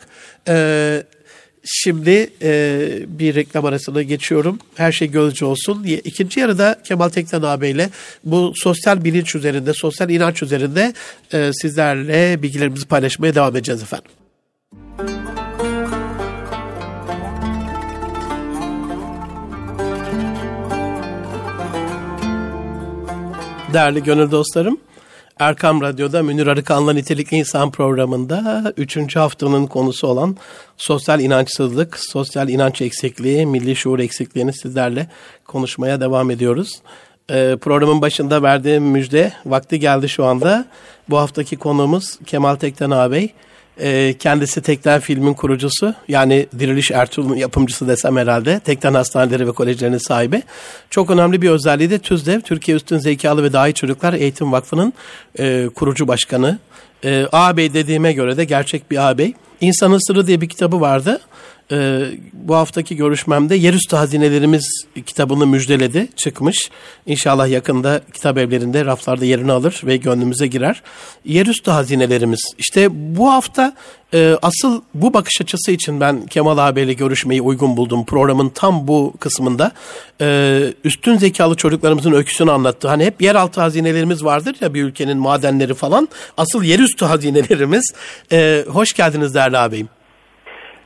Evet. Şimdi e, bir reklam arasına geçiyorum. Her şey gönlünce olsun. İkinci yarıda Kemal Tekten ağabeyle bu sosyal bilinç üzerinde, sosyal inanç üzerinde e, sizlerle bilgilerimizi paylaşmaya devam edeceğiz efendim. Değerli gönül dostlarım, Erkam Radyo'da Münir Arıkan'la Nitelikli İnsan programında 3. haftanın konusu olan sosyal inançsızlık, sosyal inanç eksikliği, milli şuur eksikliğini sizlerle konuşmaya devam ediyoruz. Ee, programın başında verdiğim müjde vakti geldi şu anda. Bu haftaki konuğumuz Kemal Tekten ağabey. E, kendisi Tekten filmin kurucusu. Yani Diriliş Ertuğrul'un yapımcısı desem herhalde. Tekten Hastaneleri ve Kolejlerinin sahibi. Çok önemli bir özelliği de TÜZDEV, Türkiye Üstün Zekalı ve Dahi Çocuklar Eğitim Vakfı'nın e, kurucu başkanı. E, ağabey dediğime göre de gerçek bir ağabey. İnsanın Sırrı diye bir kitabı vardı e, bu haftaki görüşmemde Yerüstü Hazinelerimiz kitabını müjdeledi, çıkmış. İnşallah yakında kitap evlerinde raflarda yerini alır ve gönlümüze girer. Yerüstü Hazinelerimiz. İşte bu hafta e, asıl bu bakış açısı için ben Kemal abiyle görüşmeyi uygun buldum. Programın tam bu kısmında e, üstün zekalı çocuklarımızın öyküsünü anlattı. Hani hep yeraltı hazinelerimiz vardır ya bir ülkenin madenleri falan. Asıl yerüstü hazinelerimiz. E, hoş geldiniz değerli ağabeyim.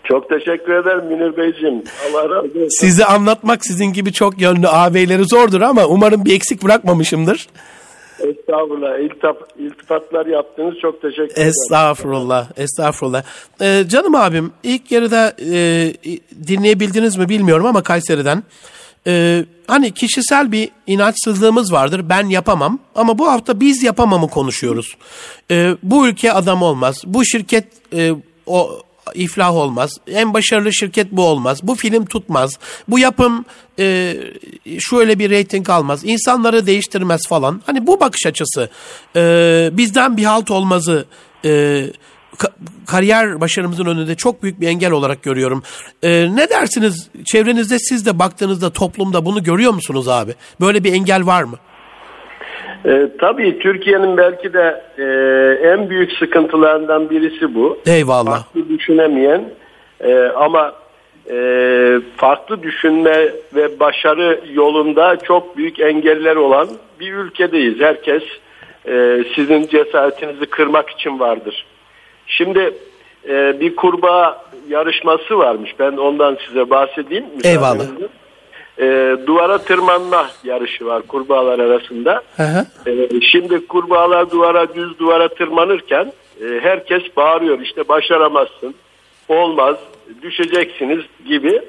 Çok teşekkür ederim Münir Beyciğim. Allah razı olsun. Sizi anlatmak sizin gibi çok yönlü ağabeyleri zordur ama umarım bir eksik bırakmamışımdır. Estağfurullah. İltaf, iltifatlar yaptınız. Çok teşekkür ederim. Estağfurullah. Estağfurullah. Ee, canım abim ilk yarıda e, dinleyebildiniz mi bilmiyorum ama Kayseri'den. Ee, hani kişisel bir inançsızlığımız vardır. Ben yapamam ama bu hafta biz yapamamı konuşuyoruz. Ee, bu ülke adam olmaz. Bu şirket e, o iflah olmaz. En başarılı şirket bu olmaz. Bu film tutmaz. Bu yapım e, şöyle bir reyting almaz. İnsanları değiştirmez falan. Hani bu bakış açısı e, bizden bir halt olmazı e, ka- kariyer başarımızın önünde çok büyük bir engel olarak görüyorum. E, ne dersiniz? Çevrenizde siz de baktığınızda toplumda bunu görüyor musunuz abi? Böyle bir engel var mı? E, tabii Türkiye'nin belki de e, en büyük sıkıntılarından birisi bu. Eyvallah. Farklı düşünemeyen e, ama e, farklı düşünme ve başarı yolunda çok büyük engeller olan bir ülkedeyiz. Herkes e, sizin cesaretinizi kırmak için vardır. Şimdi e, bir kurbağa yarışması varmış. Ben ondan size bahsedeyim. Eyvallah e, duvara tırmanma yarışı var kurbağalar arasında. E, şimdi kurbağalar duvara düz duvara tırmanırken e, herkes bağırıyor işte başaramazsın, olmaz, düşeceksiniz gibi.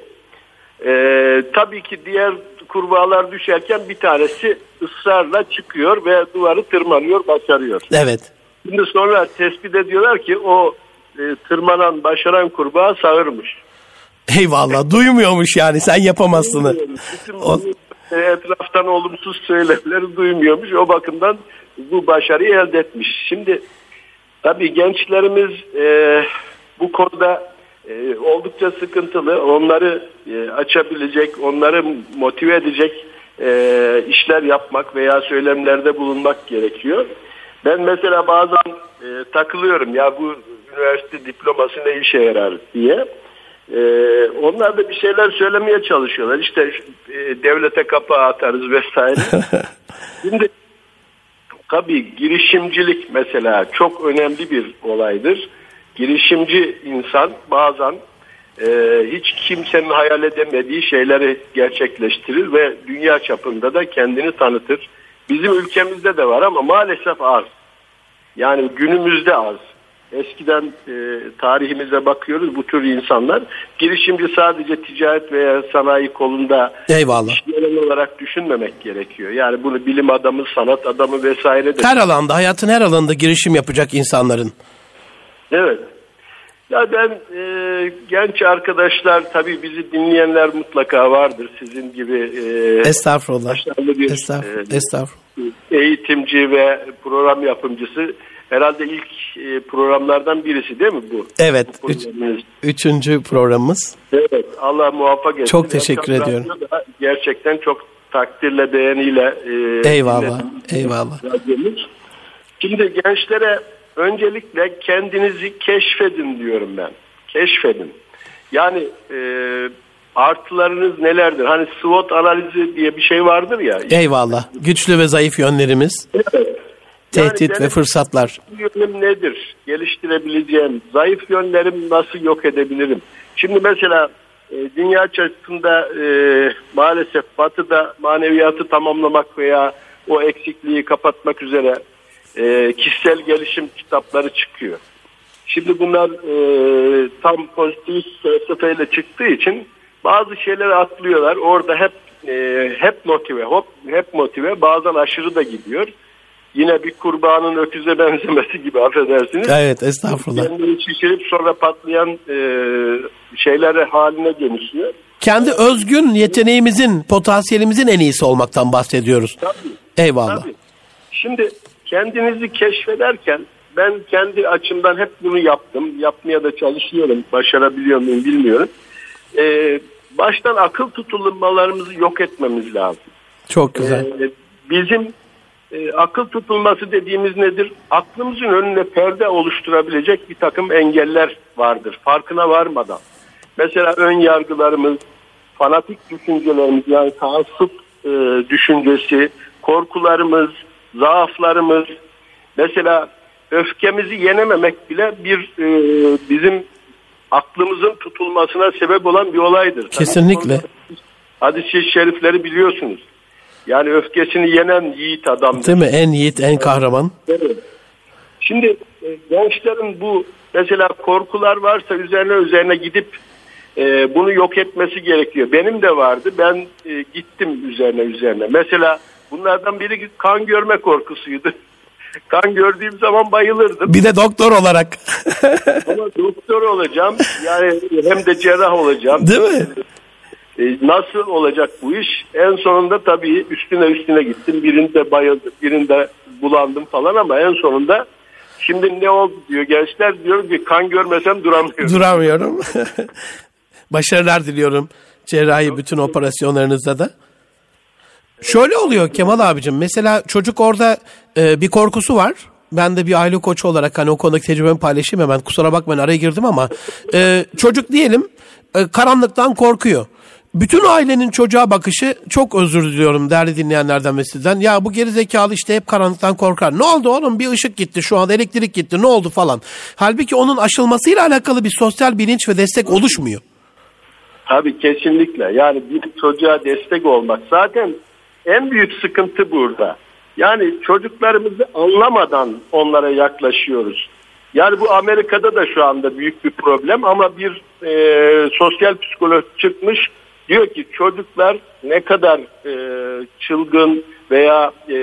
E, tabii ki diğer kurbağalar düşerken bir tanesi ısrarla çıkıyor ve duvarı tırmanıyor, başarıyor. Evet. Şimdi sonra tespit ediyorlar ki o e, tırmanan, başaran kurbağa sağırmış. Eyvallah duymuyormuş yani sen yapamazsın. etraftan olumsuz söylemleri duymuyormuş. O bakımdan bu başarıyı elde etmiş. Şimdi tabii gençlerimiz e, bu konuda e, oldukça sıkıntılı. Onları e, açabilecek, onları motive edecek e, işler yapmak veya söylemlerde bulunmak gerekiyor. Ben mesela bazen e, takılıyorum ya bu üniversite diploması ne işe yarar diye. Ee, onlar da bir şeyler söylemeye çalışıyorlar. İşte e, devlete kapağı atarız vesaire. Şimdi tabii girişimcilik mesela çok önemli bir olaydır. Girişimci insan bazen e, hiç kimsenin hayal edemediği şeyleri gerçekleştirir ve dünya çapında da kendini tanıtır. Bizim ülkemizde de var ama maalesef az. Yani günümüzde az. Eskiden e, tarihimize bakıyoruz bu tür insanlar. Girişimci sadece ticaret veya sanayi kolunda Eyvallah. işveren olarak düşünmemek gerekiyor. Yani bunu bilim adamı, sanat adamı vesaire de. Her alanda, hayatın her alanında girişim yapacak insanların. Evet. Ya ben e, genç arkadaşlar tabii bizi dinleyenler mutlaka vardır sizin gibi. E, Estağfurullah. Bir, Estağfurullah. E, Estağfurullah. Eğitimci ve program yapımcısı herhalde ilk e, programlardan birisi değil mi bu? Evet. Bu üç, üçüncü programımız. Evet. Allah muvaffak etsin. Çok teşekkür Erkan ediyorum. Gerçekten çok takdirle beğeniyle. E, eyvallah. Eyvallah. Şimdi gençlere öncelikle kendinizi keşfedin diyorum ben. Keşfedin. Yani e, artılarınız nelerdir? Hani SWOT analizi diye bir şey vardır ya. Eyvallah. Güçlü ve zayıf yönlerimiz. Evet. Tehdit yani ve fırsatlar. Yönüm nedir? Geliştirebileceğim. Zayıf yönlerim nasıl yok edebilirim? Şimdi mesela e, dünya çapında e, maalesef batıda maneviyatı tamamlamak veya o eksikliği kapatmak üzere e, kişisel gelişim kitapları çıkıyor. Şimdi bunlar e, tam pozitif felsefeyle çıktığı için bazı şeyleri atlıyorlar. Orada hep e, hep motive, hop hep motive. Bazen aşırı da gidiyor. Yine bir kurbanın öküze benzemesi gibi affedersiniz. Evet estağfurullah. Kendini şişirip sonra patlayan e, şeylere haline dönüşüyor. Kendi özgün yeteneğimizin, potansiyelimizin en iyisi olmaktan bahsediyoruz. Tabii. Eyvallah. Tabii. Şimdi kendinizi keşfederken ben kendi açımdan hep bunu yaptım. Yapmaya da çalışıyorum. Başarabiliyor muyum bilmiyorum. Ee, baştan akıl tutulmalarımızı yok etmemiz lazım. Çok güzel. Ee, bizim e, akıl tutulması dediğimiz nedir? Aklımızın önüne perde oluşturabilecek bir takım engeller vardır. Farkına varmadan. Mesela ön yargılarımız, fanatik düşüncelerimiz yani taassup e, düşüncesi, korkularımız, zaaflarımız, mesela öfkemizi yenememek bile bir e, bizim aklımızın tutulmasına sebep olan bir olaydır. Kesinlikle. Hadis-i şerifleri biliyorsunuz. Yani öfkesini yenen yiğit adam. Değil mi? En yiğit, en kahraman. Evet. Şimdi e, gençlerin bu mesela korkular varsa üzerine üzerine gidip e, bunu yok etmesi gerekiyor. Benim de vardı. Ben e, gittim üzerine üzerine. Mesela bunlardan biri kan görme korkusuydu. kan gördüğüm zaman bayılırdım. Bir de doktor olarak. Ama doktor olacağım. Yani hem de cerrah olacağım. Değil mi? E, nasıl olacak bu iş? En sonunda tabii üstüne üstüne gittim. Birinde bayıldım, birinde bulandım falan ama en sonunda şimdi ne oldu diyor gençler diyor ki kan görmesem duramıyorum. Duramıyorum. Başarılar diliyorum cerrahi bütün operasyonlarınızda da. Şöyle oluyor Kemal abicim. Mesela çocuk orada e, bir korkusu var. Ben de bir aile koçu olarak hani o konudaki tecrübemi paylaşayım hemen. Kusura bakmayın araya girdim ama e, çocuk diyelim e, karanlıktan korkuyor. Bütün ailenin çocuğa bakışı çok özür diliyorum değerli dinleyenlerden ve sizden. Ya bu geri zekalı işte hep karanlıktan korkar. Ne oldu oğlum bir ışık gitti şu anda elektrik gitti ne oldu falan. Halbuki onun aşılmasıyla alakalı bir sosyal bilinç ve destek oluşmuyor. Tabii kesinlikle yani bir çocuğa destek olmak zaten en büyük sıkıntı burada. Yani çocuklarımızı anlamadan onlara yaklaşıyoruz. Yani bu Amerika'da da şu anda büyük bir problem ama bir e, sosyal psikolog çıkmış diyor ki çocuklar ne kadar e, çılgın veya e,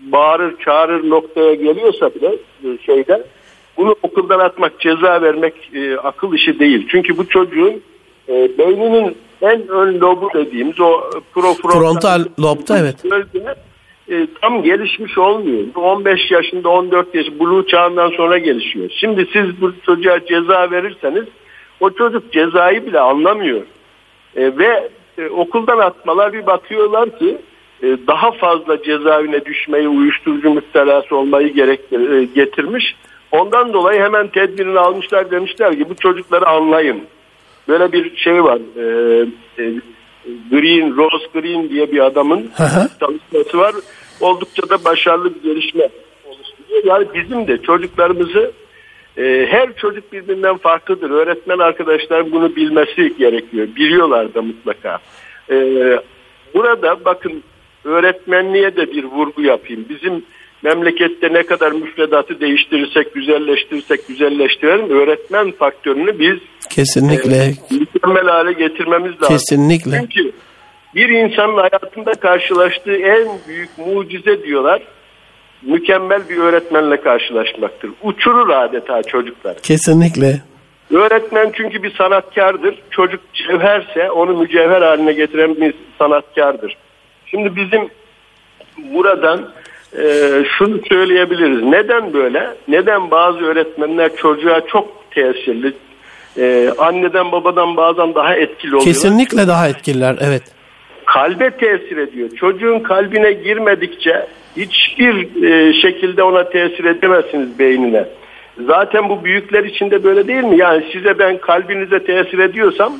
bağırır çağırır noktaya geliyorsa bile e, şeyden bunu okuldan atmak ceza vermek e, akıl işi değil. Çünkü bu çocuğun e, beyninin en ön lobu dediğimiz o profrontal frontal lobda evet. Bölge, e, tam gelişmiş olmuyor. 15 yaşında 14 yaş blue çağından sonra gelişiyor. Şimdi siz bu çocuğa ceza verirseniz o çocuk cezayı bile anlamıyor. E, ve e, okuldan atmalar bir bakıyorlar ki e, daha fazla cezaevine düşmeyi, uyuşturucu müptelası olmayı gerektir, e, getirmiş. Ondan dolayı hemen tedbirini almışlar demişler ki bu çocukları anlayın. Böyle bir şey var. E, e, Green, Rose Green diye bir adamın çalışması var. Oldukça da başarılı bir gelişme oluşturuyor. Yani bizim de çocuklarımızı e, her çocuk birbirinden farklıdır. Öğretmen arkadaşlar bunu bilmesi gerekiyor. Biliyorlar da mutlaka. E, burada bakın öğretmenliğe de bir vurgu yapayım. Bizim memlekette ne kadar müfredatı değiştirirsek, güzelleştirirsek, güzelleştirelim. Öğretmen faktörünü biz kesinlikle e, mükemmel hale getirmemiz lazım. Kesinlikle. Çünkü bir insanın hayatında karşılaştığı en büyük mucize diyorlar. Mükemmel bir öğretmenle karşılaşmaktır. Uçurur adeta çocuklar. Kesinlikle. Öğretmen çünkü bir sanatkardır. Çocuk cevherse onu mücevher haline getiren bir sanatkardır. Şimdi bizim buradan e, şunu söyleyebiliriz. Neden böyle? Neden bazı öğretmenler çocuğa çok tesirli, e, anneden babadan bazen daha etkili oluyor? Kesinlikle daha etkililer, evet. Kalbe tesir ediyor. Çocuğun kalbine girmedikçe hiçbir e, şekilde ona tesir edemezsiniz beynine. Zaten bu büyükler için de böyle değil mi? Yani size ben kalbinize tesir ediyorsam,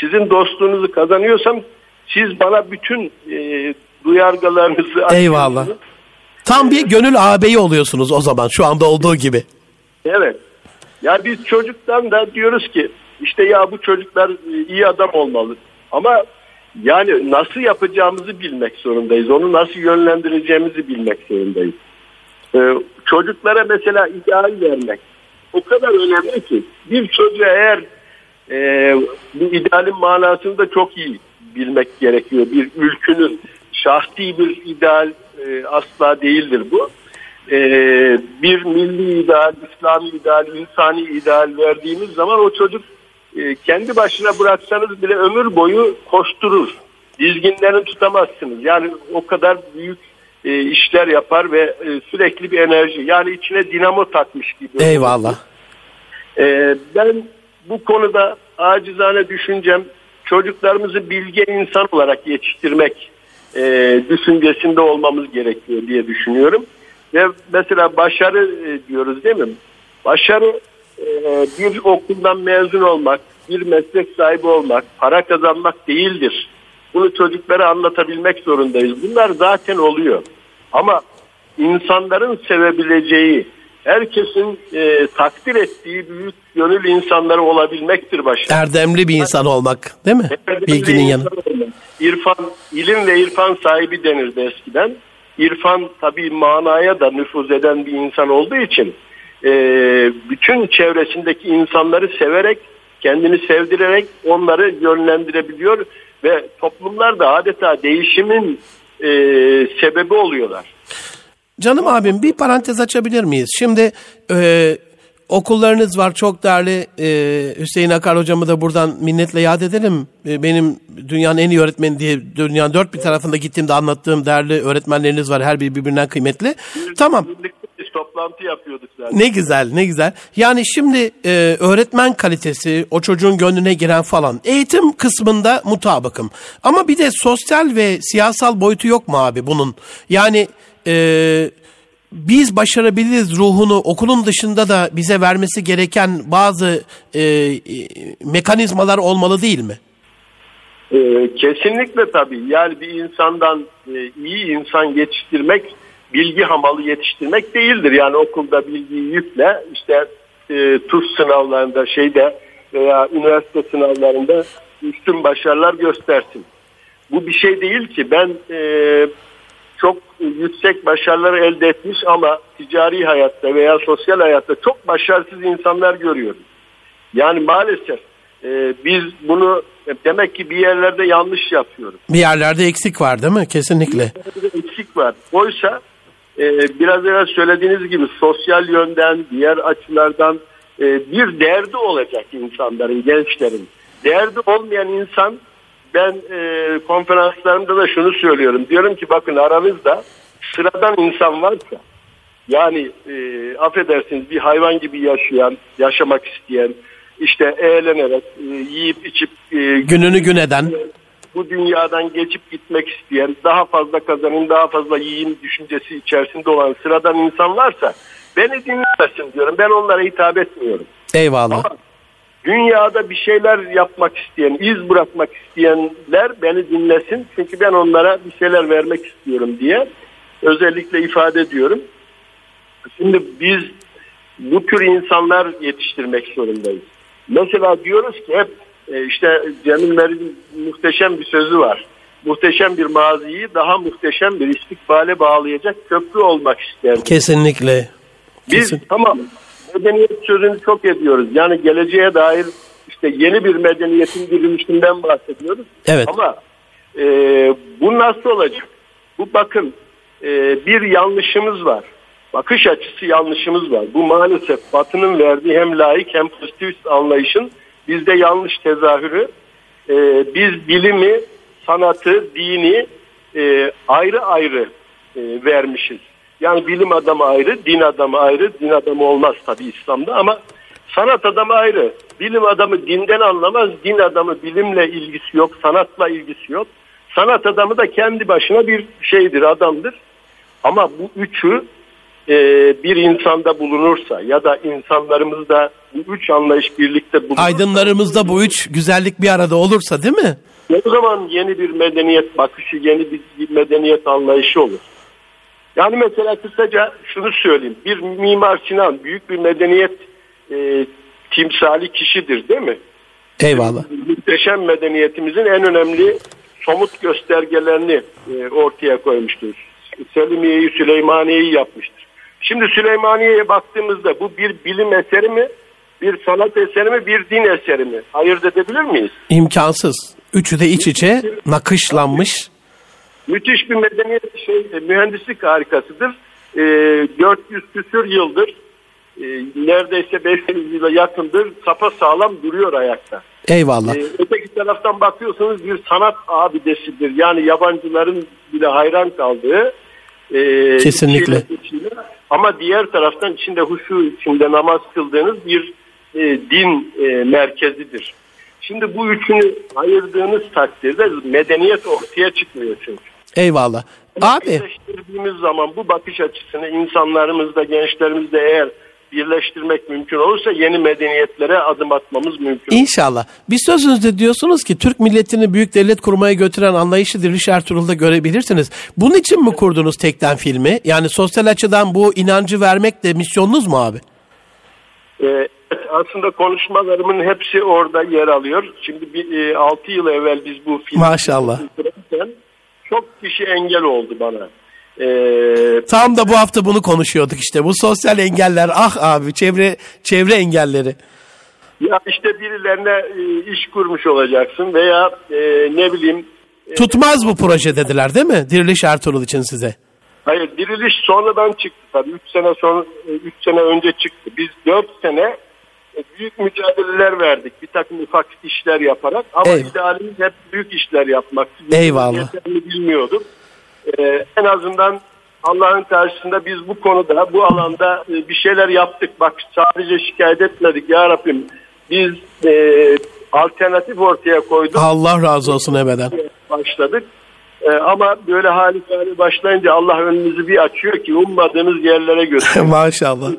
sizin dostluğunuzu kazanıyorsam siz bana bütün e, duyargalarınızı... Eyvallah. Tam bir gönül ağabeyi oluyorsunuz o zaman şu anda olduğu gibi. Evet. Ya biz çocuktan da diyoruz ki işte ya bu çocuklar iyi adam olmalı. Ama yani nasıl yapacağımızı bilmek zorundayız. Onu nasıl yönlendireceğimizi bilmek zorundayız. Ee, çocuklara mesela ideal vermek o kadar önemli ki bir çocuğa eğer e, bu idealin manasını da çok iyi bilmek gerekiyor. Bir ülkünün şahsi bir ideal e, asla değildir bu. E, bir milli ideal, İslami ideal, insani ideal verdiğimiz zaman o çocuk e, kendi başına bıraksanız bile ömür boyu koşturur. Dizginlerini tutamazsınız. Yani o kadar büyük e, işler yapar ve e, sürekli bir enerji. Yani içine dinamo takmış gibi. Eyvallah. E, ben bu konuda acizane düşüncem çocuklarımızı bilge insan olarak yetiştirmek e, düşüncesinde olmamız gerekiyor diye düşünüyorum. Ve mesela başarı e, diyoruz değil mi? Başarı e, bir okuldan mezun olmak, bir meslek sahibi olmak, para kazanmak değildir. Bunu çocuklara anlatabilmek zorundayız. Bunlar zaten oluyor. Ama insanların sevebileceği, herkesin e, takdir ettiği büyük gönül insanları olabilmektir başta. Erdemli bir insan olmak değil mi? Erdemli Bilginin yanı. olmak. İrfan, ilim ve irfan sahibi denirdi eskiden. İrfan tabii manaya da nüfuz eden bir insan olduğu için e, bütün çevresindeki insanları severek, kendini sevdirerek onları yönlendirebiliyor ve toplumlar da adeta değişimin e, sebebi oluyorlar. Canım abim bir parantez açabilir miyiz? Şimdi e, okullarınız var çok değerli e, Hüseyin Akar hocamı da buradan minnetle yad edelim. E, benim dünyanın en iyi öğretmeni diye dünyanın dört bir tarafında gittiğimde anlattığım değerli öğretmenleriniz var. Her biri birbirinden kıymetli. Tamam. Biz toplantı yapıyorduk zaten. Ne güzel, ne güzel. Yani şimdi e, öğretmen kalitesi, o çocuğun gönlüne giren falan. Eğitim kısmında mutabıkım. Ama bir de sosyal ve siyasal boyutu yok mu abi bunun? Yani e, biz başarabiliriz ruhunu okulun dışında da bize vermesi gereken bazı e, e, mekanizmalar olmalı değil mi? Ee, kesinlikle tabii. Yani bir insandan e, iyi insan yetiştirmek, bilgi hamalı yetiştirmek değildir. Yani okulda bilgiyi yükle, işte e, TUS sınavlarında şeyde veya üniversite sınavlarında üstün başarılar göstersin. Bu bir şey değil ki. Ben e, çok yüksek başarılar elde etmiş ama ticari hayatta veya sosyal hayatta çok başarısız insanlar görüyorum. Yani maalesef e, biz bunu demek ki bir yerlerde yanlış yapıyoruz. Bir yerlerde eksik var değil mi? Kesinlikle. Bir eksik var. Oysa biraz evvel söylediğiniz gibi sosyal yönden, diğer açılardan e, bir derdi olacak insanların, gençlerin. Derdi olmayan insan ben e, konferanslarımda da şunu söylüyorum. Diyorum ki bakın aranızda sıradan insan varsa yani e, affedersiniz bir hayvan gibi yaşayan, yaşamak isteyen, işte eğlenerek, e, yiyip içip Gününü gün eden. Bu dünyadan geçip gitmek isteyen, daha fazla kazanın, daha fazla yiyin düşüncesi içerisinde olan sıradan insan varsa beni dinlemesin diyorum. Ben onlara hitap etmiyorum. Eyvallah. Ama dünyada bir şeyler yapmak isteyen, iz bırakmak isteyenler beni dinlesin. Çünkü ben onlara bir şeyler vermek istiyorum diye özellikle ifade ediyorum. Şimdi biz bu tür insanlar yetiştirmek zorundayız. Mesela diyoruz ki hep işte Cemil Mer'in muhteşem bir sözü var. Muhteşem bir maziyi daha muhteşem bir istikbale bağlayacak köprü olmak ister. Kesinlikle. Biz Kesin. tamam medeniyet sözünü çok ediyoruz. Yani geleceğe dair işte yeni bir medeniyetin dirilişinden bahsediyoruz. Evet. Ama e, bu nasıl olacak? Bu bakın e, bir yanlışımız var. bakış açısı yanlışımız var. Bu maalesef Batı'nın verdiği hem layık hem pozitivist anlayışın bizde yanlış tezahürü. Ee, biz bilimi, sanatı, dini e, ayrı ayrı e, vermişiz. Yani bilim adamı ayrı, din adamı ayrı. Din adamı olmaz tabi İslam'da ama sanat adamı ayrı. Bilim adamı dinden anlamaz, din adamı bilimle ilgisi yok, sanatla ilgisi yok. Sanat adamı da kendi başına bir şeydir, adamdır. Ama bu üçü e, bir insanda bulunursa ya da insanlarımızda bu üç anlayış birlikte bulunursa... Aydınlarımızda bu üç güzellik bir arada olursa değil mi? O zaman yeni bir medeniyet bakışı, yeni bir medeniyet anlayışı olur. Yani mesela kısaca şunu söyleyeyim. Bir Mimar Sinan büyük bir medeniyet e, timsali kişidir değil mi? Eyvallah. Muhteşem medeniyetimizin en önemli somut göstergelerini e, ortaya koymuştur. Selimiye'yi, Süleymaniye'yi yapmıştır. Şimdi Süleymaniye'ye baktığımızda bu bir bilim eseri mi, bir sanat eseri mi, bir din eseri mi? Ayırt edebilir miyiz? İmkansız. Üçü de iç içe nakışlanmış. Müthiş bir medeniyet şey, mühendislik harikasıdır. E, 400 küsür yıldır e, neredeyse 500 yıla yakındır sapa sağlam duruyor ayakta. Eyvallah. E, öteki taraftan bakıyorsunuz bir sanat abidesidir. Yani yabancıların bile hayran kaldığı. E, Kesinlikle. Içinde, ama diğer taraftan içinde huşu içinde namaz kıldığınız bir e, din e, merkezidir. Şimdi bu üçünü ayırdığınız takdirde medeniyet ortaya çıkmıyor çünkü. Eyvallah. Abi. Birleştirdiğimiz zaman bu bakış açısını insanlarımızda, gençlerimizde eğer birleştirmek mümkün olursa yeni medeniyetlere adım atmamız mümkün. İnşallah. Bir sözünüzde diyorsunuz ki Türk milletini büyük devlet kurmaya götüren anlayışı Diriliş Ertuğrul'da görebilirsiniz. Bunun için mi kurdunuz tekten filmi? Yani sosyal açıdan bu inancı vermek de misyonunuz mu abi? Ee, aslında konuşmalarımın hepsi orada yer alıyor. Şimdi bir, e, 6 yıl evvel biz bu filmi Maşallah. çok kişi engel oldu bana. Ee, Tam da bu hafta bunu konuşuyorduk işte. Bu sosyal engeller ah abi çevre çevre engelleri. Ya işte birilerine e, iş kurmuş olacaksın veya e, ne bileyim. E, Tutmaz bu proje dediler değil mi? Diriliş Ertuğrul için size. Hayır diriliş sonradan çıktı tabii. 3 sene sonra 3 sene önce çıktı. Biz 4 sene büyük mücadeleler verdik. Bir takım ufak işler yaparak ama Eyvallah. idealimiz hep büyük işler yapmak. Eyvallah. bilmiyorduk. Ee, en azından Allah'ın karşısında biz bu konuda, bu alanda e, bir şeyler yaptık. Bak sadece şikayet etmedik ya Rabbim. Biz e, alternatif ortaya koyduk. Allah razı olsun ebeden. Başladık. E, ama böyle hali hali başlayınca Allah önünüzü bir açıyor ki ummadığınız yerlere götürüyor. Maşallah.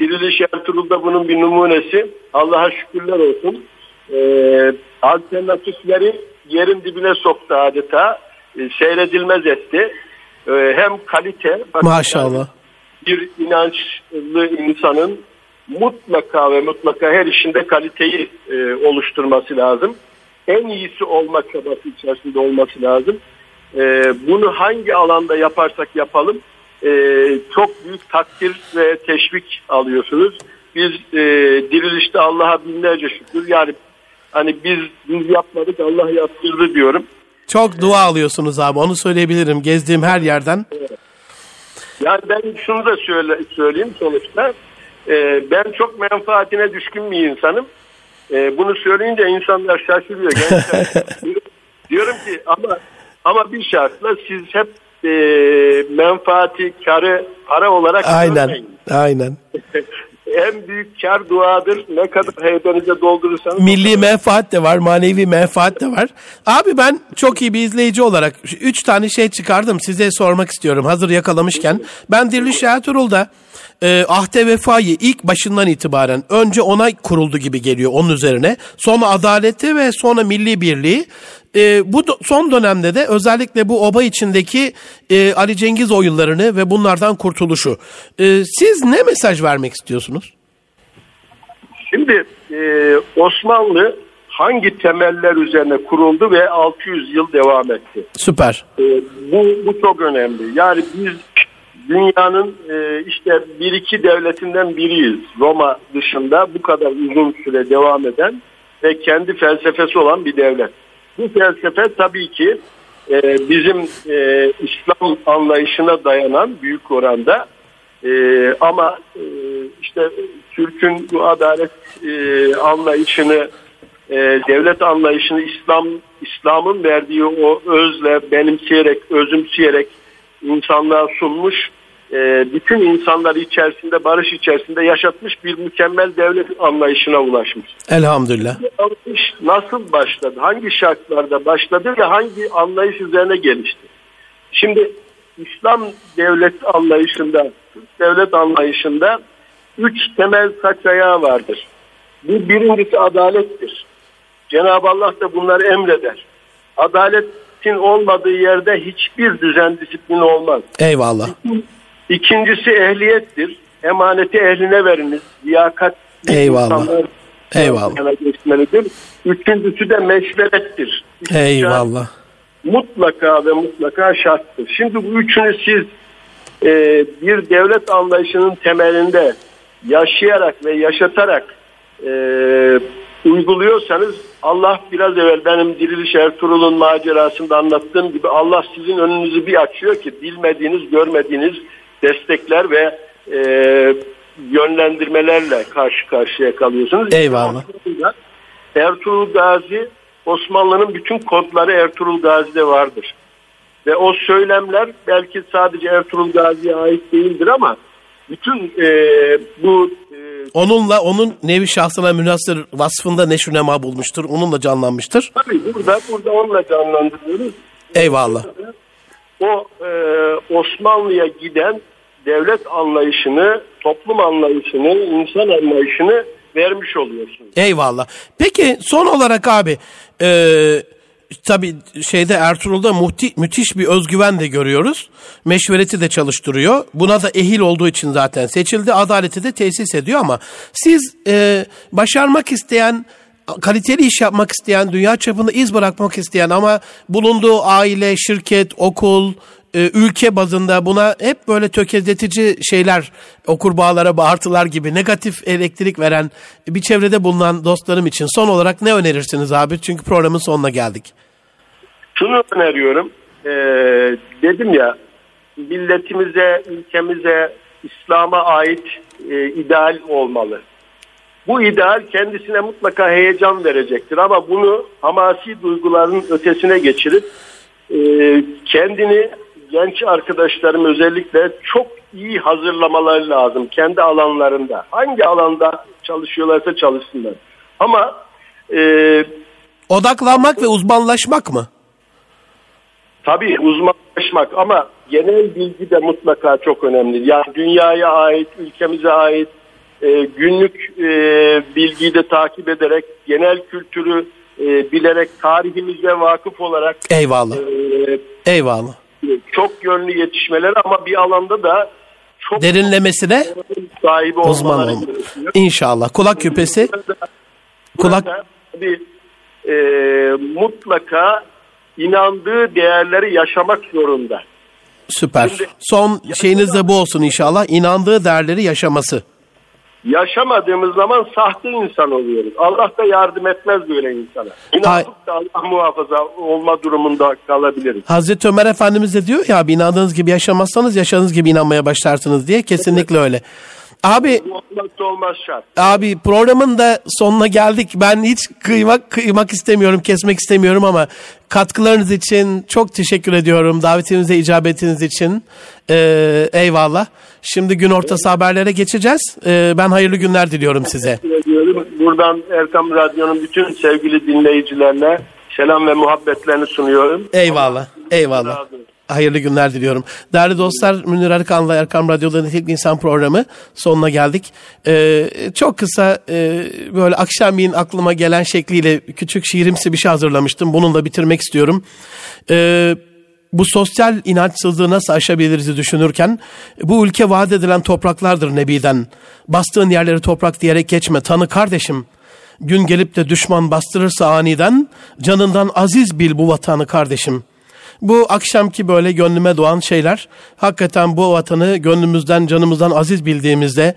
Diriliş Ertuğrul'da bunun bir numunesi. Allah'a şükürler olsun. E, alternatifleri yerin dibine soktu adeta. E, seyredilmez etti. E, hem kalite maşallah bir inançlı insanın mutlaka ve mutlaka her işinde kaliteyi e, oluşturması lazım. En iyisi olma çabası içerisinde olması lazım. Bunu hangi alanda yaparsak yapalım çok büyük takdir ve teşvik alıyorsunuz. Biz dirilişte Allah'a binlerce şükür. Yani hani biz biz yapmadık Allah yaptırdı diyorum. Çok dua alıyorsunuz abi onu söyleyebilirim gezdiğim her yerden. Yani ben şunu da söyle, söyleyeyim sonuçta. Ee, ben çok menfaatine düşkün bir insanım. Ee, bunu söyleyince insanlar şaşırıyor. diyorum ki ama ama bir şartla siz hep e, menfaati, karı para olarak aynen, görmeyin. Aynen. en büyük kar duadır. Ne kadar heybenize doldurursanız. Milli menfaat de var, manevi menfaat de var. Abi ben çok iyi bir izleyici olarak üç tane şey çıkardım. Size sormak istiyorum hazır yakalamışken. Ben Diriliş Ertuğrul'da e, ahde vefayı ilk başından itibaren önce ona kuruldu gibi geliyor onun üzerine. Sonra adaleti ve sonra milli birliği. E, bu do- son dönemde de özellikle bu oba içindeki e, Ali Cengiz oyunlarını ve bunlardan kurtuluşu. E, siz ne mesaj vermek istiyorsunuz? Şimdi e, Osmanlı hangi temeller üzerine kuruldu ve 600 yıl devam etti? Süper. E, bu, bu çok önemli. Yani biz dünyanın e, işte bir iki devletinden biriyiz. Roma dışında bu kadar uzun süre devam eden ve kendi felsefesi olan bir devlet. Bu felsefe tabii ki e, bizim e, İslam anlayışına dayanan büyük oranda E, ama e, işte Türk'ün bu adalet e, anlayışını, e, devlet anlayışını İslam İslam'ın verdiği o özle benimseyerek, özümseyerek insanlığa sunmuş e, bütün insanları içerisinde barış içerisinde yaşatmış bir mükemmel devlet anlayışına ulaşmış. Elhamdülillah. Anlayış nasıl başladı? Hangi şartlarda başladı ve hangi anlayış üzerine gelişti? Şimdi İslam devlet anlayışında, devlet anlayışında üç temel saç ayağı vardır. Bu birincisi adalettir. Cenab-ı Allah da bunları emreder. Adaletin olmadığı yerde hiçbir düzen disiplini olmaz. Eyvallah. İkincisi ehliyettir. Emaneti ehline veriniz. Liyakat Eyvallah. Eyvallah. geçmelidir. Üçüncüsü de meşverettir. Eyvallah. Mutlaka ve mutlaka şarttır. Şimdi bu üçünü siz e, bir devlet anlayışının temelinde yaşayarak ve yaşatarak e, uyguluyorsanız Allah biraz evvel benim Diriliş Ertuğrul'un macerasında anlattığım gibi Allah sizin önünüzü bir açıyor ki bilmediğiniz, görmediğiniz destekler ve e, yönlendirmelerle karşı karşıya kalıyorsunuz. Eyvallah. Ertuğrul Gazi Osmanlı'nın bütün kodları Ertuğrul Gazi'de vardır. Ve o söylemler belki sadece Ertuğrul Gazi'ye ait değildir ama bütün e, bu e, Onunla onun nevi şahsına münasır vasfında neşrünema bulmuştur. Onunla canlanmıştır. tabii burada burada onunla canlandırıyoruz. Eyvallah. O e, Osmanlı'ya giden devlet anlayışını, toplum anlayışını, insan anlayışını vermiş oluyorsunuz. Eyvallah. Peki son olarak abi e, tabii şeyde Ertuğrul'da muhti, müthiş bir özgüven de görüyoruz. Meşvereti de çalıştırıyor. Buna da ehil olduğu için zaten seçildi. Adaleti de tesis ediyor ama siz e, başarmak isteyen kaliteli iş yapmak isteyen, dünya çapında iz bırakmak isteyen ama bulunduğu aile, şirket, okul, e, ülke bazında buna hep böyle tökezletici şeyler, o kurbağalara bağırtılar gibi negatif elektrik veren bir çevrede bulunan dostlarım için son olarak ne önerirsiniz abi? Çünkü programın sonuna geldik. Şunu öneriyorum. E, dedim ya milletimize, ülkemize, İslam'a ait e, ideal olmalı. Bu ideal kendisine mutlaka heyecan verecektir ama bunu hamasi duyguların ötesine geçirip e, kendini genç arkadaşlarım özellikle çok iyi hazırlamaları lazım kendi alanlarında. Hangi alanda çalışıyorlarsa çalışsınlar. Ama e, Odaklanmak ve uzmanlaşmak mı? tabii uzmanlaşmak ama genel bilgi de mutlaka çok önemli. Yani dünyaya ait, ülkemize ait e, günlük e, bilgiyi de takip ederek genel kültürü e, bilerek tarihimize vakıf olarak Eyvallah. e, Eyvallah. çok yönlü yetişmeler ama bir alanda da çok Derinlemesine sahibi uzman olmaları. İnşallah. Kulak küpesi. Kulak Burada bir e, mutlaka inandığı değerleri yaşamak zorunda. süper. Şimdi- Son şeyiniz de bu olsun inşallah. İnandığı değerleri yaşaması. Yaşamadığımız zaman sahte insan oluyoruz. Allah da yardım etmez böyle insana. İnandık da Allah muhafaza olma durumunda kalabiliriz. Hazreti Ömer Efendimiz de diyor ya inandığınız gibi yaşamazsanız yaşadığınız gibi inanmaya başlarsınız diye. Kesinlikle öyle. Abi Bu olmazsa olmaz şart. Abi programın da sonuna geldik. Ben hiç kıymak kıymak istemiyorum, kesmek istemiyorum ama katkılarınız için çok teşekkür ediyorum. Davetimize icabetiniz için. Ee, eyvallah. Şimdi gün ortası haberlere geçeceğiz. Ee, ben hayırlı günler diliyorum size. Buradan Erkam Radyo'nun bütün sevgili dinleyicilerine selam ve muhabbetlerini sunuyorum. Eyvallah. Eyvallah. Hayırlı günler diliyorum. Değerli dostlar Münir Arıkan'la Erkam Radyo'da Nitelik İnsan programı sonuna geldik. Ee, çok kısa e, böyle akşamleyin aklıma gelen şekliyle küçük şiirimsi bir şey hazırlamıştım. Bununla bitirmek istiyorum. Ee, bu sosyal inançsızlığı nasıl aşabiliriz düşünürken bu ülke vaat edilen topraklardır Nebi'den. Bastığın yerleri toprak diyerek geçme tanı kardeşim. Gün gelip de düşman bastırırsa aniden canından aziz bil bu vatanı kardeşim. Bu akşamki böyle gönlüme doğan şeyler hakikaten bu vatanı gönlümüzden canımızdan aziz bildiğimizde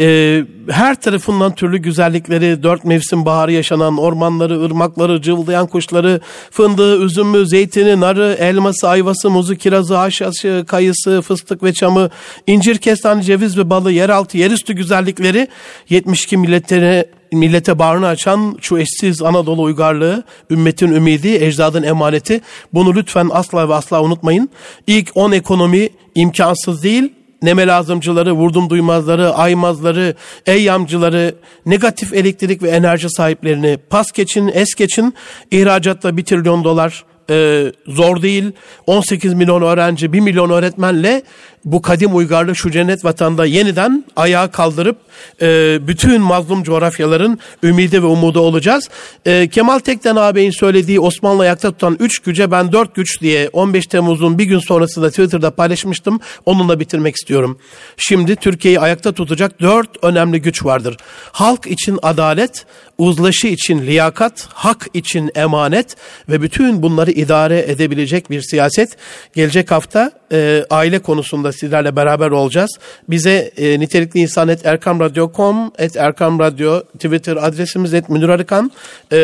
e, her tarafından türlü güzellikleri, dört mevsim baharı yaşanan ormanları, ırmakları, cıvıldayan kuşları, fındığı, üzümü, zeytini, narı, elması, ayvası, muzu, kirazı, haşhaşı, kayısı, fıstık ve çamı, incir, kestane, ceviz ve balı, yeraltı, yerüstü güzellikleri 72 milletlerine millete bağrını açan şu eşsiz Anadolu uygarlığı, ümmetin ümidi, ecdadın emaneti. Bunu lütfen asla ve asla unutmayın. İlk 10 ekonomi imkansız değil, neme lazımcıları, vurdum duymazları, aymazları, eyyamcıları, negatif elektrik ve enerji sahiplerini pas geçin, es geçin. İhracatta 1 trilyon dolar e, zor değil. 18 milyon öğrenci, 1 milyon öğretmenle bu kadim uygarlığı şu cennet vatanda yeniden ayağa kaldırıp e, bütün mazlum coğrafyaların ümidi ve umudu olacağız. E, Kemal Tekten ağabeyin söylediği Osmanlı ayakta tutan 3 güce ben 4 güç diye 15 Temmuz'un bir gün sonrasında Twitter'da paylaşmıştım. Onunla bitirmek istiyorum. Şimdi Türkiye'yi ayakta tutacak 4 önemli güç vardır. Halk için adalet, uzlaşı için liyakat, hak için emanet ve bütün bunları idare edebilecek bir siyaset. Gelecek hafta e, aile konusunda sizlerle beraber olacağız. Bize e, nitelikli insan et erkamradyo.com et erkamradyo Twitter adresimiz et Münir Arıkan e,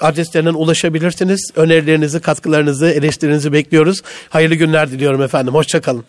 adreslerinden ulaşabilirsiniz. Önerilerinizi, katkılarınızı, eleştirinizi bekliyoruz. Hayırlı günler diliyorum efendim. Hoşçakalın.